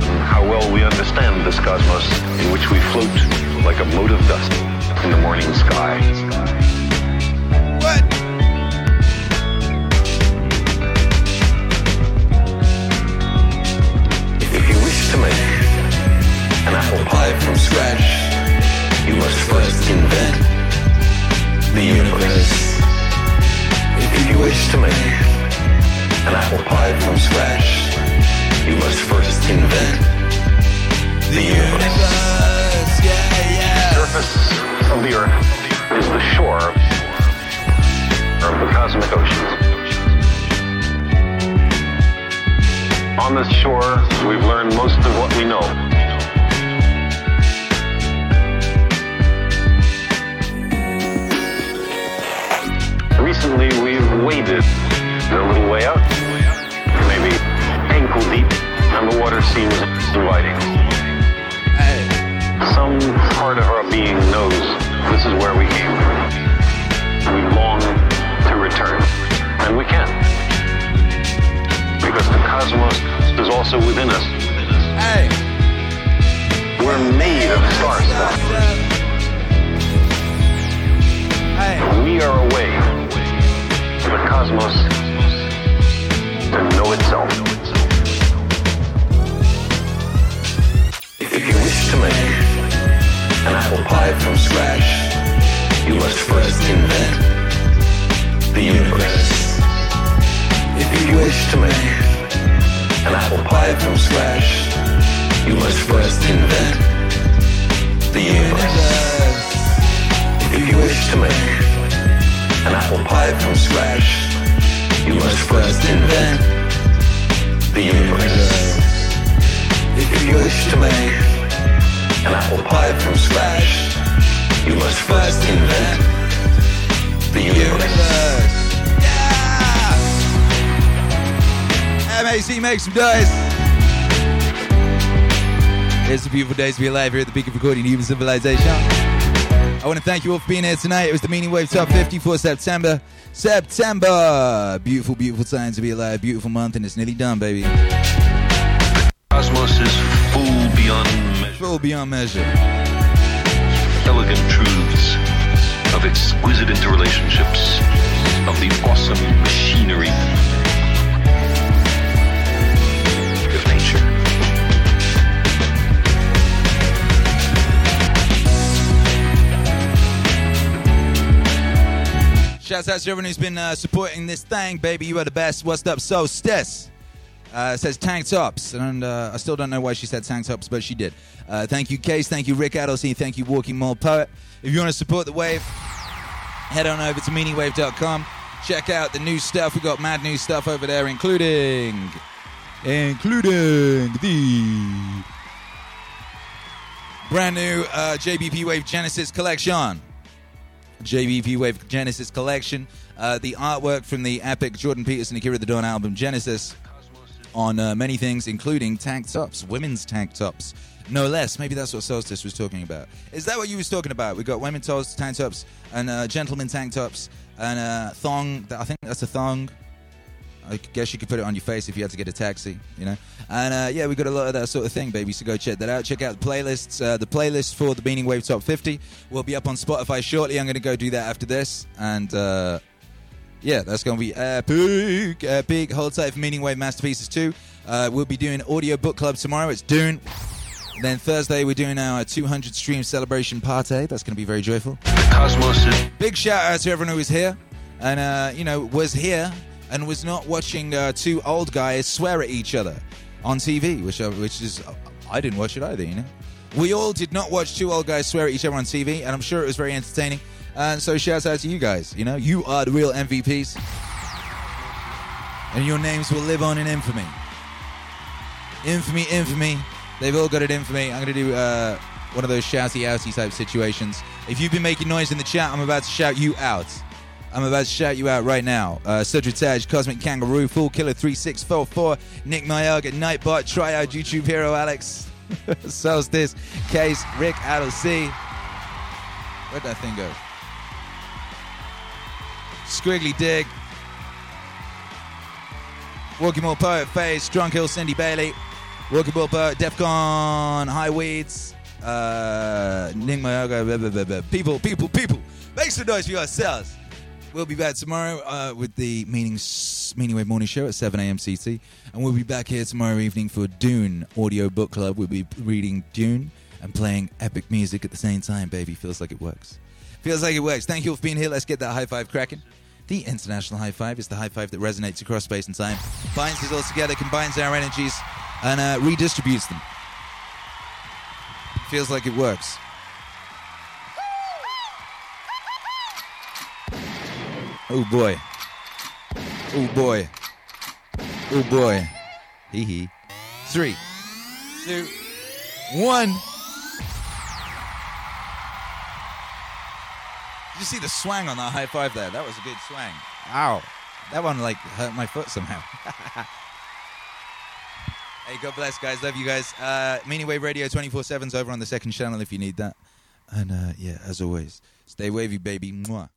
on how well we understand this cosmos in which we float like a mote of dust in the morning sky. Apple pie from scratch, you must first invent the universe. If you wish to make an apple pie from scratch, you must first invent the universe. The surface of the Earth is the shore of the cosmic oceans. On this shore, we've learned most of what we know. Recently, we've waded a little way out, maybe ankle deep, and the water seems inviting. Some part of our being knows this is where we came from. We long to return, and we can. Because the cosmos is also within us. Hey. We're made of star stuff. We are a way for the cosmos to know itself. If you wish to make an apple pie from scratch, you must first invent the universe. If you wish to make an apple pie from scratch, you must first invent the universe. If you wish to make an apple pie from scratch, you must first invent the universe. If you wish to make an apple pie from scratch, you must first invent the universe. MAC make some noise. It's a beautiful day to be alive here at the Peak of Recording Human Civilization. I want to thank you all for being here tonight. It was the Meaning Wave Top 50 for September. September! Beautiful, beautiful time to be alive. Beautiful month, and it's nearly done, baby. Cosmos is full beyond measure. Full beyond measure. Elegant truths of exquisite interrelationships of the awesome machinery Shouts out to everyone who's been uh, supporting this thing, baby. You are the best. What's up, Solstice? Uh, says tank tops, and uh, I still don't know why she said tank tops, but she did. Uh, thank you, Case. Thank you, Rick Adelstein. Thank you, Walking Mold Poet. If you want to support the wave, head on over to meaningwave.com. Check out the new stuff. We got mad new stuff over there, including, including the brand new uh, JBP Wave Genesis collection. JBP Wave Genesis collection. Uh, the artwork from the epic Jordan Peterson Akira the Don album Genesis. on uh, many things, including tank tops, women's tank tops, no less. Maybe that's what Solstice was talking about. Is that what you was talking about? We got women tops, tank tops, and uh, gentlemen tank tops, and uh, thong. I think that's a thong. I guess you could put it on your face if you had to get a taxi, you know. And uh, yeah, we got a lot of that sort of thing, baby. So go check that out. Check out the playlists. Uh, the playlist for the Meaning Wave Top 50 will be up on Spotify shortly. I'm going to go do that after this, and uh, yeah, that's going to be epic, epic. Hold tight for Meaning Wave Masterpieces 2. Uh, we'll be doing audio book club tomorrow. It's Dune. Then Thursday we're doing our 200 stream celebration party. That's going to be very joyful. Cosmos Big shout out to everyone who was here and uh, you know was here and was not watching uh, two old guys swear at each other on TV, which uh, which is I didn't watch it either. You know, we all did not watch two old guys swear at each other on TV, and I'm sure it was very entertaining. And so shouts out to you guys. You know, you are the real MVPs, and your names will live on in infamy. Infamy, infamy. They've all got it infamy. I'm going to do uh, one of those shouty outy type situations. If you've been making noise in the chat, I'm about to shout you out. I'm about to shout you out right now. Uh, Taj, Cosmic Kangaroo, Full Killer 3644, Nick Mayaga, Nightbot, Try Out YouTube Hero Alex, Solstice, Case, Rick, Adel C. Where'd that thing go? Squiggly Dig, Walking More Poet Face, Drunk Hill Cindy Bailey, Walking More Poet, Defcon, High Weeds, uh, Nick Mayaga, blah, blah, blah, blah. people, people, people. Make some noise for yourselves. We'll be back tomorrow uh, with the Meanings, Meaning Wave Morning Show at 7 a.m. CT. And we'll be back here tomorrow evening for Dune Audio Book Club. We'll be reading Dune and playing epic music at the same time, baby. Feels like it works. Feels like it works. Thank you all for being here. Let's get that high five cracking. The international high five is the high five that resonates across space and time, binds us all together, combines our energies, and uh, redistributes them. Feels like it works. Oh boy. Oh boy. Oh boy. Hee hee. Three, two, one. Did you see the swang on that high five there? That was a good swang. Ow. That one like hurt my foot somehow. hey, God bless, guys. Love you guys. Uh, Meaning Wave Radio 24 7's over on the second channel if you need that. And uh, yeah, as always, stay wavy, baby. Mwah.